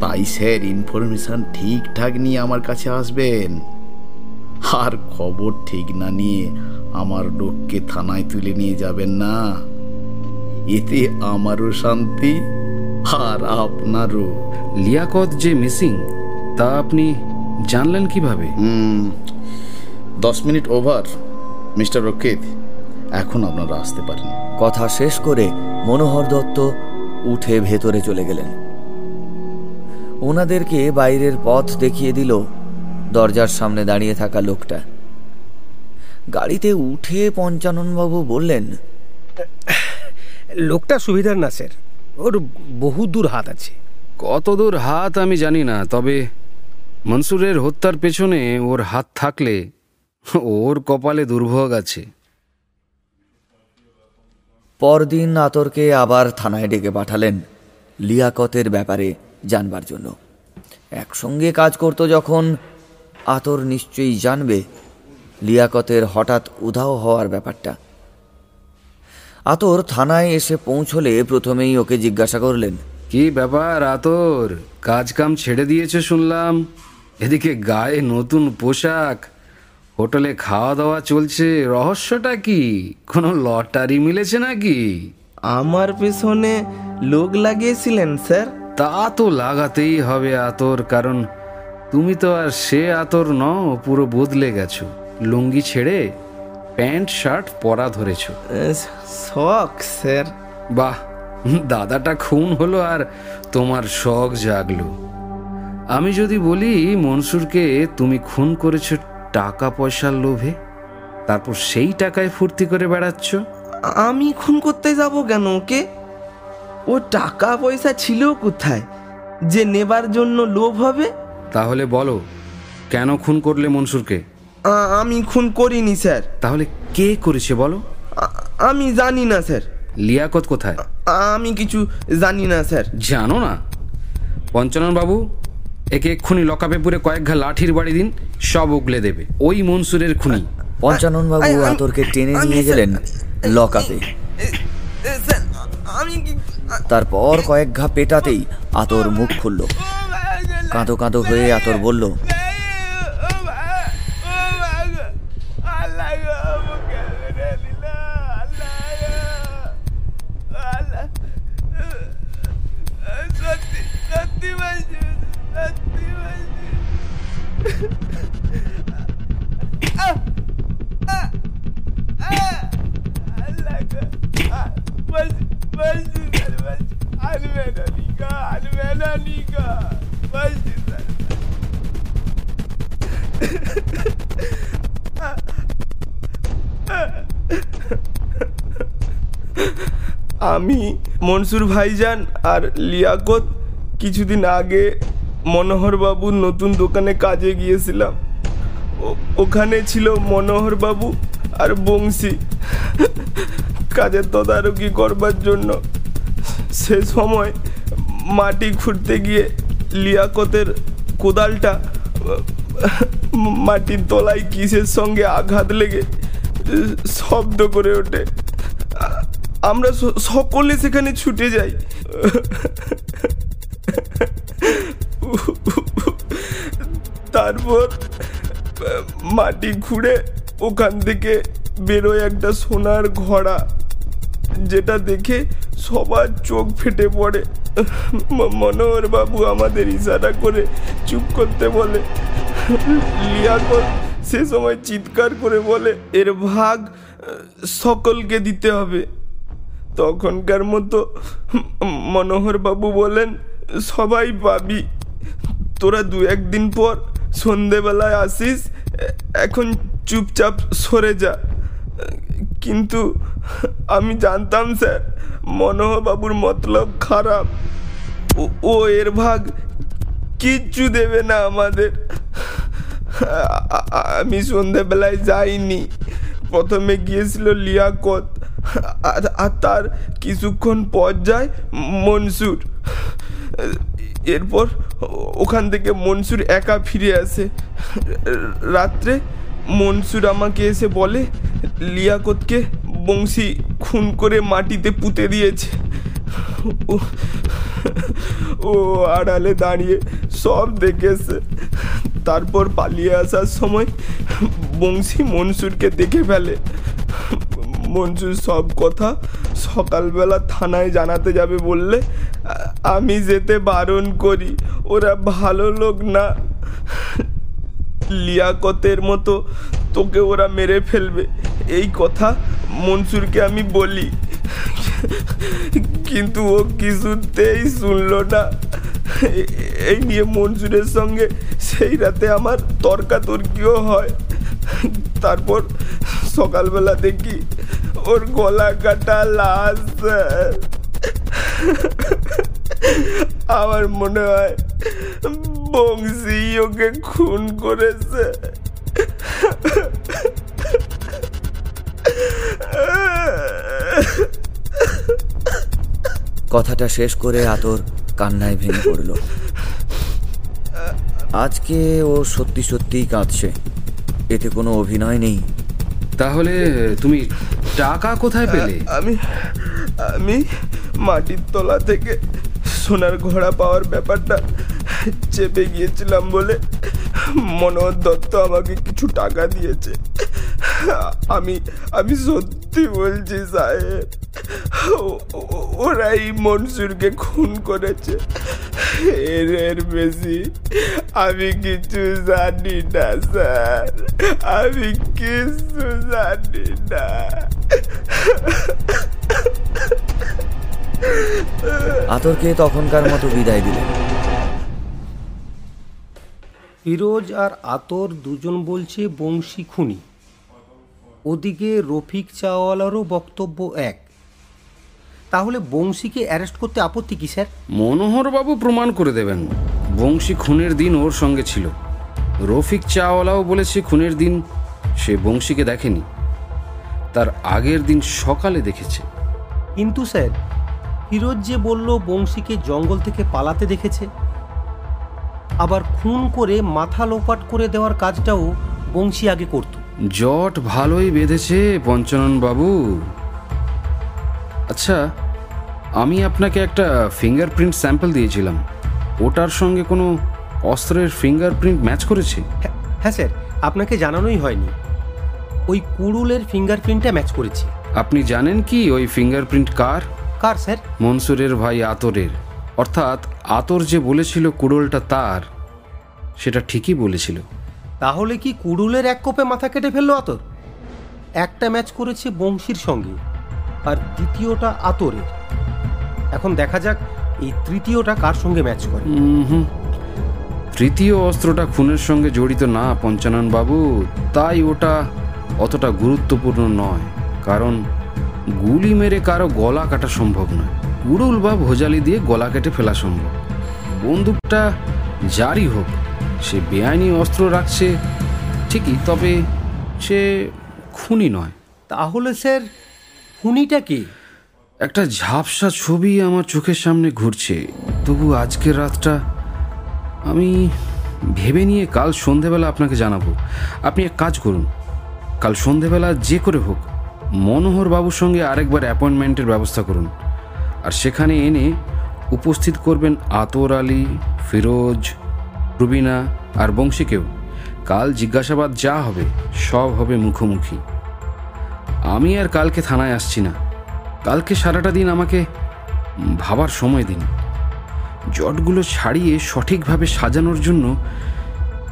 তাই স্যার ইনফরমেশন ঠিকঠাক নিয়ে আমার কাছে আসবেন। আর খবর ঠিক না নিয়ে আমার লোককে থানায় তুলে নিয়ে যাবেন না। এতে আমারও শান্তি আর আপনারও। লিয়াকত যে মিসিং তা আপনি জানলেন কীভাবে? দশ মিনিট ওভার মিস্টার রক্ষিত। এখন আপনারা আসতে পারেন। কথা শেষ করে মনোহর দত্ত উঠে ভেতরে চলে গেলেন। ওনাদেরকে বাইরের পথ দেখিয়ে দিল দরজার সামনে দাঁড়িয়ে থাকা লোকটা। গাড়িতে উঠে পঞ্চাননবাবু বললেন লোকটা সুবিধার না স্যার। ওর বহু দূর হাত আছে। কত দূর হাত আমি জানি না তবে মনসুরের হত্যার পেছনে ওর হাত থাকলে ওর কপালে দুর্ভোগ আছে। পরদিন আতরকে আবার থানায় ডেকে পাঠালেন লিয়াকতের ব্যাপারে। জানবার জন্য। একসঙ্গে কাজ করতো যখন আতর নিশ্চয়ই জানবে লিয়াকতের হঠাৎ উধাও হওয়ার ব্যাপারটা। আতর থানায় এসে পৌঁছলে প্রথমেই ওকে জিজ্ঞাসা করলেন কি ব্যাপার আতর? কাজ কাম ছেড়ে দিয়েছে শুনলাম। এদিকে গায়ে নতুন পোশাক হোটেলে খাওয়া দাওয়া চলছে রহস্যটা কি? কোনো লটারি মিলেছে নাকি? আমার পেছনে লোক লাগিয়েছিলেন স্যার। তা তো লাগাতেই হবে আতর কারণ তুমি তো আর সে আতর নও পুরো বদলে গেছো। লুঙ্গি ছেড়ে প্যান্ট শার্ট পরা ধরেছো। শখ স্যার। বাহ দাদাটা খুন হলো আর তোমার শখ জাগলো। আমি যদি বলি মনসুরকে তুমি খুন করেছ টাকা পয়সার লোভে তারপর সেই টাকায় ফুর্তি করে বেড়াচ্ছ? আমি খুন করতে যাব কেন? ওকে ও টাকা পয়সা ছিল কোথায়? যে নেবার জন্য লোভ হবে? তাহলে বলো কেন খুন করলে মনসুরকে? আ- আমি খুন করিনি স্যার। তাহলে কে করেছে বলো? আ- আমি জানি না স্যার। লিয়াকত কোথায়? আমি কিছু জানি না স্যার। জানো না? পঞ্চানন বাবু একে এক্ষুনি লকাপে পুরে কয়েক ঘা লাঠির বাড়ি দিন সব উগলে দেবে। ওই মনসুরের খুনি। পঞ্চাননবাবু আই- আই- আতরকে টেনে আমি নিয়ে স্যার- গেলেন লকআপে এ, স্যার আমি কি তারপর কয়েক ঘা পেটাতেই আতর মুখ খুলল কাঁদো কাঁদো হয়ে আতর বলল আমি মনসুর ভাইজান আর লিয়াকত কিছুদিন আগে মনোহর বাবুর নতুন দোকানে কাজে গিয়েছিলাম। ওখানে ছিল মনোহর বাবু আর বংশী। কাজের তদারকি করবার জন্য সে সময় মাটি খুঁড়তে গিয়ে লিয়াকতের কোদালটা, মাটির তলায় কিসের সঙ্গে আঘাত লেগে, শব্দ করে ওঠে। আমরা সকলে সেখানে ছুটে যাই। তারপর, মাটি খুঁড়ে ওখান থেকে বেরোয় একটা সোনার ঘোড়া, যেটা দেখে সবার চোখ ফেটে পড়ে। মনোহর বাবু আমাদের ইশারা করে চুপ করতে বলে। লিয়াকত সে সময় চিৎকার করে বলে, এর ভাগ, সকলকে দিতে হবে। তখনকার মতো মনোহর বাবু বলেন, সবাই পাবি। তোরা দু একদিন পর সন্ধেবেলায় আসিস, এখন চুপচাপ সরে যা। কিন্তু আমি জানতাম, স্যার মনোহর বাবুর মতলব খারাপ। ও- এর ভাগ কিচ্ছু দেবে না আমাদের। আমি সন্ধেবেলায় যাইনি। প্রথমে গিয়েছিল লিয়াকত আর তার কিছুক্ষণ পর যায় মনসুর। এরপর ওখান থেকে মনসুর একা ফিরে আসে। রাত্রে মনসুর আমাকে এসে বলে, লিয়াকতকে বংশী খুন করে মাটিতে পুঁতে দিয়েছে। ও- আড়ালে দাঁড়িয়ে সব দেখেছে। তারপর পালিয়ে আসার সময় বংশী মনসুরকে দেখে ফেলে। মনসুর সব কথা সকালবেলা থানায় জানাতে যাবে বললে আমি যেতে বারণ করি, ওরা ভালো লোক না। লিয়াকতের মতো তোকে ওরা মেরে ফেলবে। এই কথা মনসুরকে আমি বলি। কিন্তু ও কিছুতেই শুনলো না। এই নিয়ে মনসুরের সঙ্গে সেই রাতে আমার তর্কাতর্কিও হয়। তারপর সকালবেলা দেখি ওর গলা কাটা লাশ। আমার মনে হয় বংশী ওকে খুন করেছে। কথাটা শেষ করে আতর কান্নায় ভেঙে পড়ল। আজকে ও সত্যি সত্যিই কাঁদছে। এতে কোনো অভিনয় নেই। তাহলে তুমি টাকা কোথায় পেলে? আমি আমি মাটির তলা থেকে সোনার ঘোড়া পাওয়ার ব্যাপারটা চেপে গিয়েছিলাম বলে মনোহর দত্ত আমাকে কিছু টাকা দিয়েছে। আমি আমি সত্যি বলছি সাহেব ওরাই মনসুরকে খুন করেছে। এর এর বেশি আমি কিছু জানি না স্যার, আমি কিছু জানি না। আতরকে তখনকার মতো বিদায় দিলেন। ফিরোজ আর আতর দুজন বলছে বংশী খুনি। ওদিকে রফিক চাওয়ালারও বক্তব্য এক। তাহলে বংশীকে অ্যারেস্ট করতে আপত্তি কি স্যার? মনোহরবাবু প্রমাণ করে দেবেন। বংশী খুনের দিন ওর সঙ্গে ছিল। রফিক চাওয়ালাও বলেছে খুনের দিন সে বংশীকে দেখেনি। তার আগের দিন সকালে দেখেছে। কিন্তু স্যার ফিরোজ যে বলল বংশীকে জঙ্গল থেকে পালাতে দেখেছে। আবার খুন করে মাথা লোপাট করে দেওয়ার কাজটাও বংশী আগে করত। জট ভালোই বেঁধেছে পঞ্চানন বাবু। আচ্ছা আমি আপনাকে একটা ফিঙ্গারপ্রিন্ট স্যাম্পল দিয়েছিলাম। ওটার সঙ্গে কোনো অস্ত্রের ফিঙ্গারপ্রিন্ট ম্যাচ করেছে? হ্যাঁ হ্যাঁ স্যার আপনাকে জানানোই হয়নি। ওই কুড়ুলের ফিঙ্গারপ্রিন্টটা ম্যাচ করেছে। আপনি জানেন কি ওই ফিঙ্গারপ্রিন্ট কার? কার স্যার? মনসুরের ভাই আতরের। অর্থাৎ আতর যে বলেছিল কুড়োলটা তার সেটা ঠিকই বলেছিল। তাহলে কি কুড়ুলের এক কোপে মাথা কেটে ফেলল আতর? একটা ম্যাচ করেছে বংশীর সঙ্গে আর দ্বিতীয়টা আতরের। এখন দেখা যাক এই তৃতীয়টা কার সঙ্গে ম্যাচ করে। তৃতীয় অস্ত্রটা খুনের সঙ্গে জড়িত না পঞ্চানন বাবু। তাই ওটা অতটা গুরুত্বপূর্ণ নয় কারণ গুলি মেরে কারও গলা কাটা সম্ভব নয়। উড়ুল বা ভোজালি দিয়ে গলা কেটে ফেলা সম্ভব। বন্দুকটা যারই হোক সে বেআইনি অস্ত্র রাখছে ঠিকই তবে সে খুনি নয়। তাহলে স্যার খুনিটা কে? একটা ঝাপসা ছবি আমার চোখের সামনে ঘুরছে। তবু আজকের রাতটা আমি ভেবে নিয়ে কাল সন্ধেবেলা আপনাকে জানাব। আপনি এক কাজ করুন কাল সন্ধেবেলা যে করে হোক মনোহর বাবুর সঙ্গে আরেকবার অ্যাপয়েন্টমেন্টের ব্যবস্থা করুন। আর সেখানে এনে উপস্থিত করবেন আতর আলী, ফিরোজ, রুবিনা আর বংশীকেও। কাল জিজ্ঞাসাবাদ যা হবে, সব হবে মুখোমুখি। আমি আর কালকে থানায় আসছি না। কালকে সারাটা দিন আমাকে ভাবার সময় দিন। জটগুলো ছাড়িয়ে সঠিকভাবে সাজানোর জন্য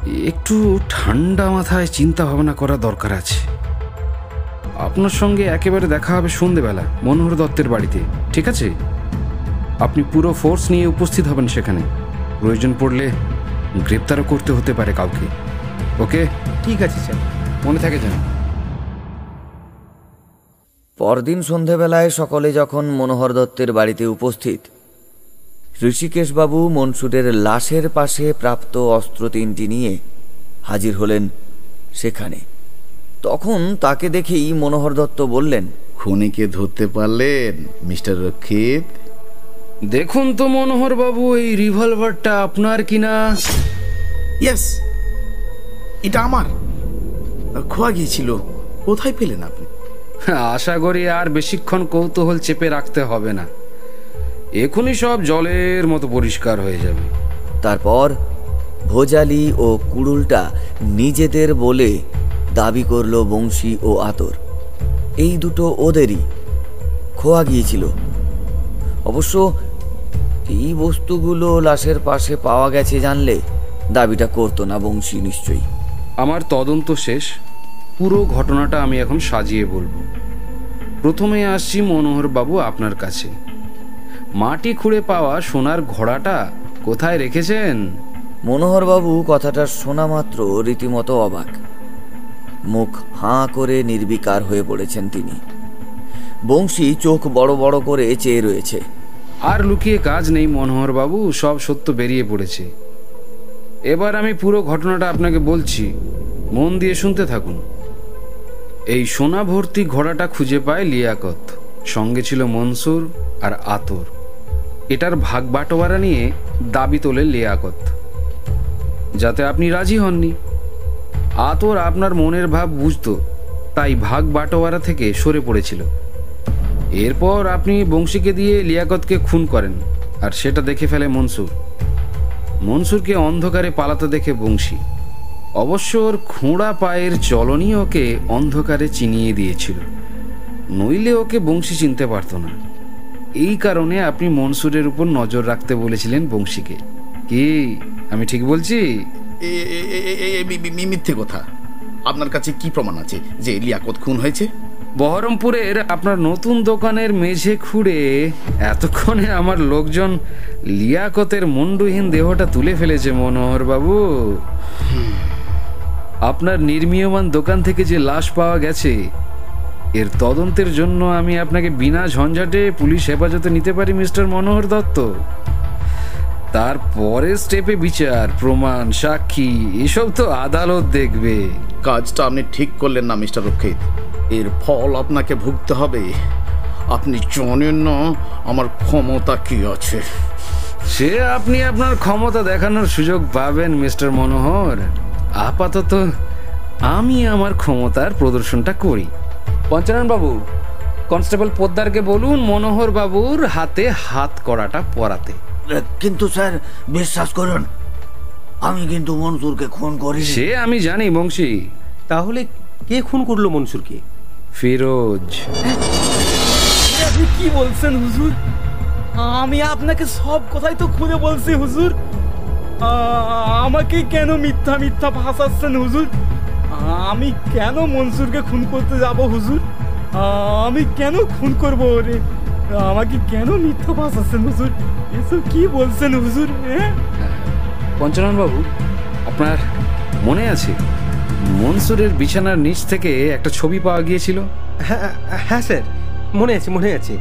একটু ঠান্ডা মাথায় চিন্তা ভাবনা করা দরকার আছে। আপনার সঙ্গে একেবারে দেখা হবে সন্ধেবেলা মনোহর দত্তের বাড়িতে ঠিক আছে? আপনি পুরো ফোর্স নিয়ে উপস্থিত হবেন সেখানে। প্রয়োজন পড়লে গ্রেপ্তারও করতে হতে পারে কাউকে। ওকে? ঠিক আছে স্যার। মনে থাকে যেন। পরদিন সন্ধেবেলায় সকলে যখন মনোহর দত্তের বাড়িতে উপস্থিত ঋষিকেশবাবু মনসুরের লাশের পাশে প্রাপ্ত অস্ত্র তিনটি নিয়ে হাজির হলেন সেখানে। তখন তাকে দেখেই মনোহর দত্ত বললেন খুনিকে ধরতে পারলেন মিস্টার রক্ষিত? দেখুন তো মনোহর বাবু এই রিভলভারটা আপনার কিনা? ইয়েস এটা আমার। খোয়া গিয়েছিল কোথায় পেলেন আপনি? আশা করি আর বেশিক্ষণ কৌতূহল চেপে রাখতে হবে না। এখনই সব জলের মতো পরিষ্কার হয়ে যাবে। তারপর ভোজালি ও কুড়ুলটা নিজেদের বলে দাবি করল বংশী ও আতর। এই দুটো ওদেরই খোয়া গিয়েছিল। অবশ্য এই বস্তুগুলো লাশের পাশে পাওয়া গেছে জানলে দাবিটা করতো না বংশী নিশ্চয়ই। আমার তদন্ত শেষ। পুরো ঘটনাটা আমি এখন সাজিয়ে বলব। প্রথমে আসছি মনোহর বাবু আপনার কাছে। মাটি খুঁড়ে পাওয়া সোনার ঘোড়াটা কোথায় রেখেছেন? মনোহরবাবু কথাটা শোনা মাত্র রীতিমতো অবাক। মুখ হাঁ করে নির্বিকার হয়ে পড়েছেন তিনি। বংশী চোখ বড় বড় করে চেয়ে রয়েছে। আর লুকিয়ে কাজ নেই মনোহর বাবু, সব সত্য বেরিয়ে পড়েছে। এবার আমি পুরো ঘটনাটা আপনাকে বলছি, মন দিয়ে শুনতে থাকুন। এই সোনা ভর্তি ঘোড়াটা খুঁজে পায় লিয়াকত। সঙ্গে ছিল মনসুর আর আতর। এটার ভাগ বাটোয়ারা নিয়ে দাবি তোলে লিয়াকত। যাতে আপনি রাজি হননি। আতর আপনার মনের ভাব বুঝত, তাই ভাগ বাটোয়ারা থেকে সরে পড়েছিল। এরপর আপনি বংশীকে দিয়ে লিয়াকতকে খুন করেন, আর সেটা দেখে ফেলে মনসুর। মনসুরকে অন্ধকারে পালাতে দেখে বংশী। অবশ্য ওর খোঁড়া পায়ের চলনই ওকে অন্ধকারে চিনিয়ে দিয়েছিল। নইলে ওকে বংশী চিনতে পারতো না। এই কারণে আপনি মনসুরের উপর নজর রাখতে বলেছিলেন বংশীকে। কি, আমি ঠিক বলছি? মিথ্যে কথা। আপনার কাছে কি প্রমাণ আছে যে লিয়াকত খুন হয়েছে? বহরমপুরের আপনার নতুন দোকানের মেঝে খুঁড়ে এতক্ষণে আমার লোকজন লিয়াকতের মুন্ডুহীন দেহটা তুলে ফেলেছে মনোহর বাবু আপনার নির্মীয়মান দোকান থেকে যে লাশ পাওয়া গেছে, এর তদন্তের জন্য আমি আপনাকে বিনা ঝঞ্ঝাটে পুলিশ হেফাজতে নিতে পারি, মিস্টার মনোহর দত্ত। তারপরে স্টেপে বিচার প্রমাণ সাক্ষী এসব তো আদালত দেখবে। কাজটা আপনি ঠিক করলেন না মিস্টার রক্ষিত। এর ফল আপনাকে ভুগতে হবে। আপনি জানেন না আমার ক্ষমতা কি আছে। সে আপনি আপনার ক্ষমতা দেখানোর সুযোগ পাবেন মিস্টার মনোহর। আপাতত আমি আমার ক্ষমতার প্রদর্শনটা করি। পঞ্চানন বাবু কনস্টেবল পোদ্দারকে বলুন মনোহর বাবুর হাতে হাত করাটা পরাতে। কিন্তু স্যার বিশ্বাস করুন আমি কিন্তু মনসুরকে খুন করি। সে আমি জানি বংশী। তাহলে কে খুন করল মনসুরকে? ফিরোজ। আপনি কি বলছেন হুজুর? আমি আপনাকে সব কথাই তো খুলে বলছি হুজুর। আমাকে কেন মিথ্যা মিথ্যা ভাসাচ্ছেন হুজুর? আমি কেন মনসুরকে খুন করতে যাব হুজুর? আমি কেন খুন করব ওরে আমাকে কেন মিথ্যা ভাসাচ্ছেন হুজুর? এসব কি বলছেন হুজুর হ্যাঁ? পঞ্চানন বাবু আপনার মনে আছে মনসুরের বিছানার নিচ থেকে একটা ছবি পাওয়া গিয়েছিল? হ্যাঁ হ্যাঁ স্যার মনে আছে মনে আছে।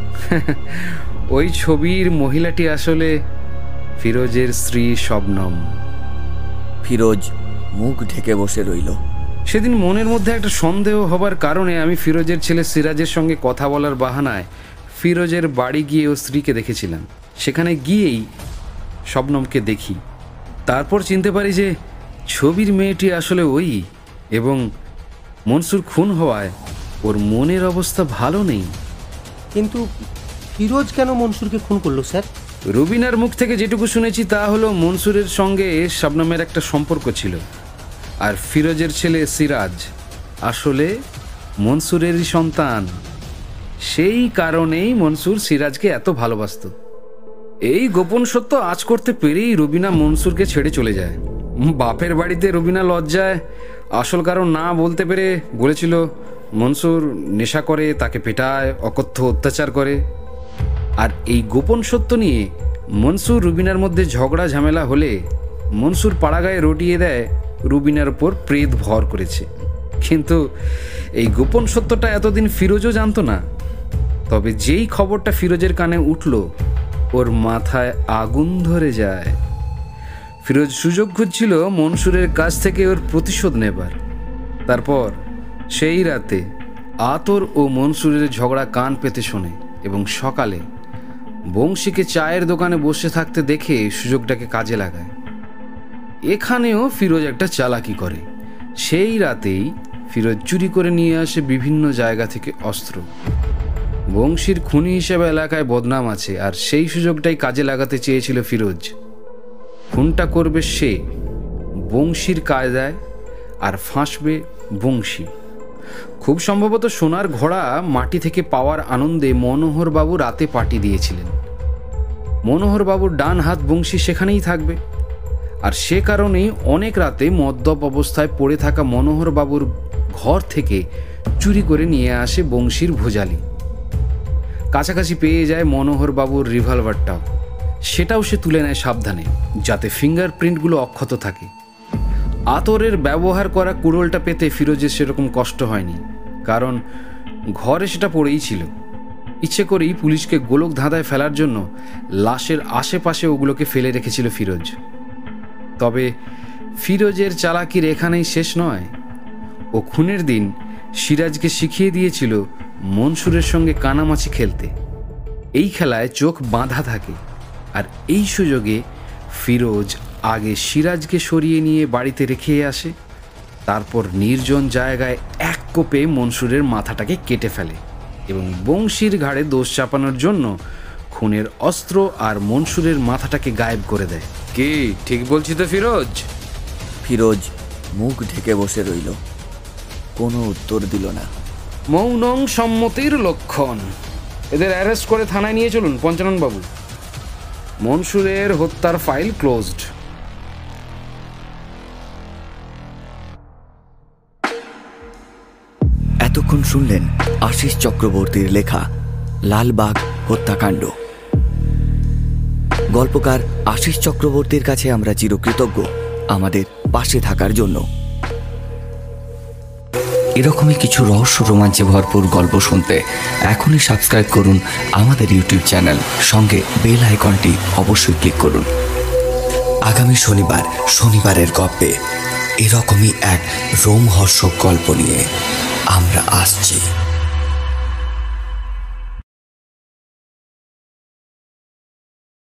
ওই ছবির মহিলাটি আসলে ফিরোজের স্ত্রী শবনম। ফিরোজ মুখ ঢেকে বসে রইল। সেদিন মনের মধ্যে একটা সন্দেহ হবার কারণে আমি ফিরোজের ছেলে সিরাজের সঙ্গে কথা বলার বাহানায় ফিরোজের বাড়ি গিয়ে ও স্ত্রীকে দেখেছিলাম। সেখানে গিয়েই শবনমকে দেখি। তারপর চিনতে পারি যে ছবির মেয়েটি আসলে ওই এবং মনসুর খুন হওয়ায় ওর মনের অবস্থা ভালো নেই। কিন্তু ফিরোজ কেন মনসুরকে খুন করল স্যার? রুবিনার মুখ থেকে যেটুকু শুনেছি তা হলো মনসুরের সঙ্গে শবনমের একটা সম্পর্ক ছিল। আর ফিরোজের ছেলে সিরাজ আসলে মনসুরেরই সন্তান। সেই কারণেই মনসুর সিরাজকে এত ভালোবাসত। এই গোপন সত্য আজ করতে পেরেই রুবিনা মনসুরকে ছেড়ে চলে যায়। বাপের বাড়িতে রুবিনা লজ্জায় আসল কারণ না বলতে পেরে বলেছিল, মনসুর নেশা করে, তাকে পেটায়, অকথ্য অত্যাচার করে। আর এই গোপন সত্য নিয়ে মনসুর রুবিনার মধ্যে ঝগড়া ঝামেলা হলে মনসুর পাড়াগায়ে রটিয়ে দেয় রুবিনার উপর প্রেত ভর করেছে। কিন্তু এই গোপন সত্যটা এতদিন ফিরোজও জানতো না। তবে যেই খবরটা ফিরোজের কানে উঠল, ওর মাথায় আগুন ধরে যায়। ফিরোজ সুযোগ খুঁজছিল মনসুরের কাছ থেকে ওর প্রতিশোধ নেবার। তারপর সেই রাতে আতর ও মনসুরের ঝগড়া কান পেতে শোনে এবং সকালে বংশীকে চায়ের দোকানে বসে থাকতে দেখে সুযোগটাকে কাজে লাগায়। এখানেও ফিরোজ একটা চালাকি করে। সেই রাতেই ফিরোজ চুরি করে নিয়ে আসে বিভিন্ন জায়গা থেকে অস্ত্র। বংশীর খুনি হিসেবে এলাকায় বদনাম আছে, আর সেই সুযোগটাই কাজে লাগাতে চেয়েছিল ফিরোজ। খুনটা করবে সে, বংশীর কায়দায়, আর ফাঁসবে বংশী। খুব সম্ভবত সোনার ঘোড়া মাটি থেকে পাওয়ার আনন্দে মনোহরবাবু রাতে পাটি দিয়েছিলেন। মনোহরবাবুর ডান হাত বংশী সেখানেই থাকবে। আর সে কারণেই অনেক রাতে মদ্যপ অবস্থায় পড়ে থাকা মনোহরবাবুর ঘর থেকে চুরি করে নিয়ে আসে বংশীর ভোজালি। কাছাকাছি পেয়ে যায় মনোহরবাবুর রিভলভারটাও সেটাও সে তুলে নেয় সাবধানে, যাতে ফিঙ্গারপ্রিন্টগুলো অক্ষত থাকে। আতরের ব্যবহার করা কুড়োলটা পেতে ফিরোজের সেরকম কষ্ট হয়নি, কারণ ঘরে সেটা পড়েই ছিল। ইচ্ছে করেই পুলিশকে গোলক ধাঁধায় ফেলার জন্য লাশের আশেপাশে ওগুলোকে ফেলে রেখেছিল ফিরোজ। তবে ফিরোজের চালাকির এখানেই শেষ নয়, ও খুনের দিন সিরাজকে শিখিয়ে দিয়েছিল মনসুরের সঙ্গে কানামাছি খেলতে। এই খেলায় চোখ বাঁধা থাকে। আর এই সুযোগে ফিরোজ আগে সিরাজকে সরিয়ে নিয়ে বাড়িতে রেখে আসে। তারপর নির্জন জায়গায় এক কোপে মনসুরের মাথাটাকে কেটে ফেলে এবং বংশীর ঘাড়ে দোষ চাপানোর জন্য খুনের অস্ত্র আর মনসুরের মাথাটাকে গায়েব করে দেয়। কি? ঠিক বলছি তো ফিরোজ? ফিরোজ মুখ ঢেকে বসে রইল। কোনো উত্তর দিল না। মৌনং সম্মতির লক্ষণ। এদের অ্যারেস্ট করে থানায় নিয়ে চলুন পঞ্চানন বাবু। মনসুরের হত্যার ফাইল ক্লোজড এতক্ষণ শুনলেন আশিস চক্রবর্তীর লেখা লালবাগ হত্যাকাণ্ড। গল্পকার আশিস চক্রবর্তীর কাছে আমরা চিরকৃতজ্ঞ আমাদের পাশে থাকার জন্য। এরকমই কিছু রহস্য রোমাঞ্চে ভরপুর গল্প শুনতে এখনই সাবস্ক্রাইব করুন আমাদের ইউটিউব চ্যানেল সঙ্গে বেল আইকনটি অবশ্যই ক্লিক করুন। আগামী শনিবার, শনিবারের গল্পে এরকমই এক রোমহর্ষক গল্প নিয়ে আমরা আসছি।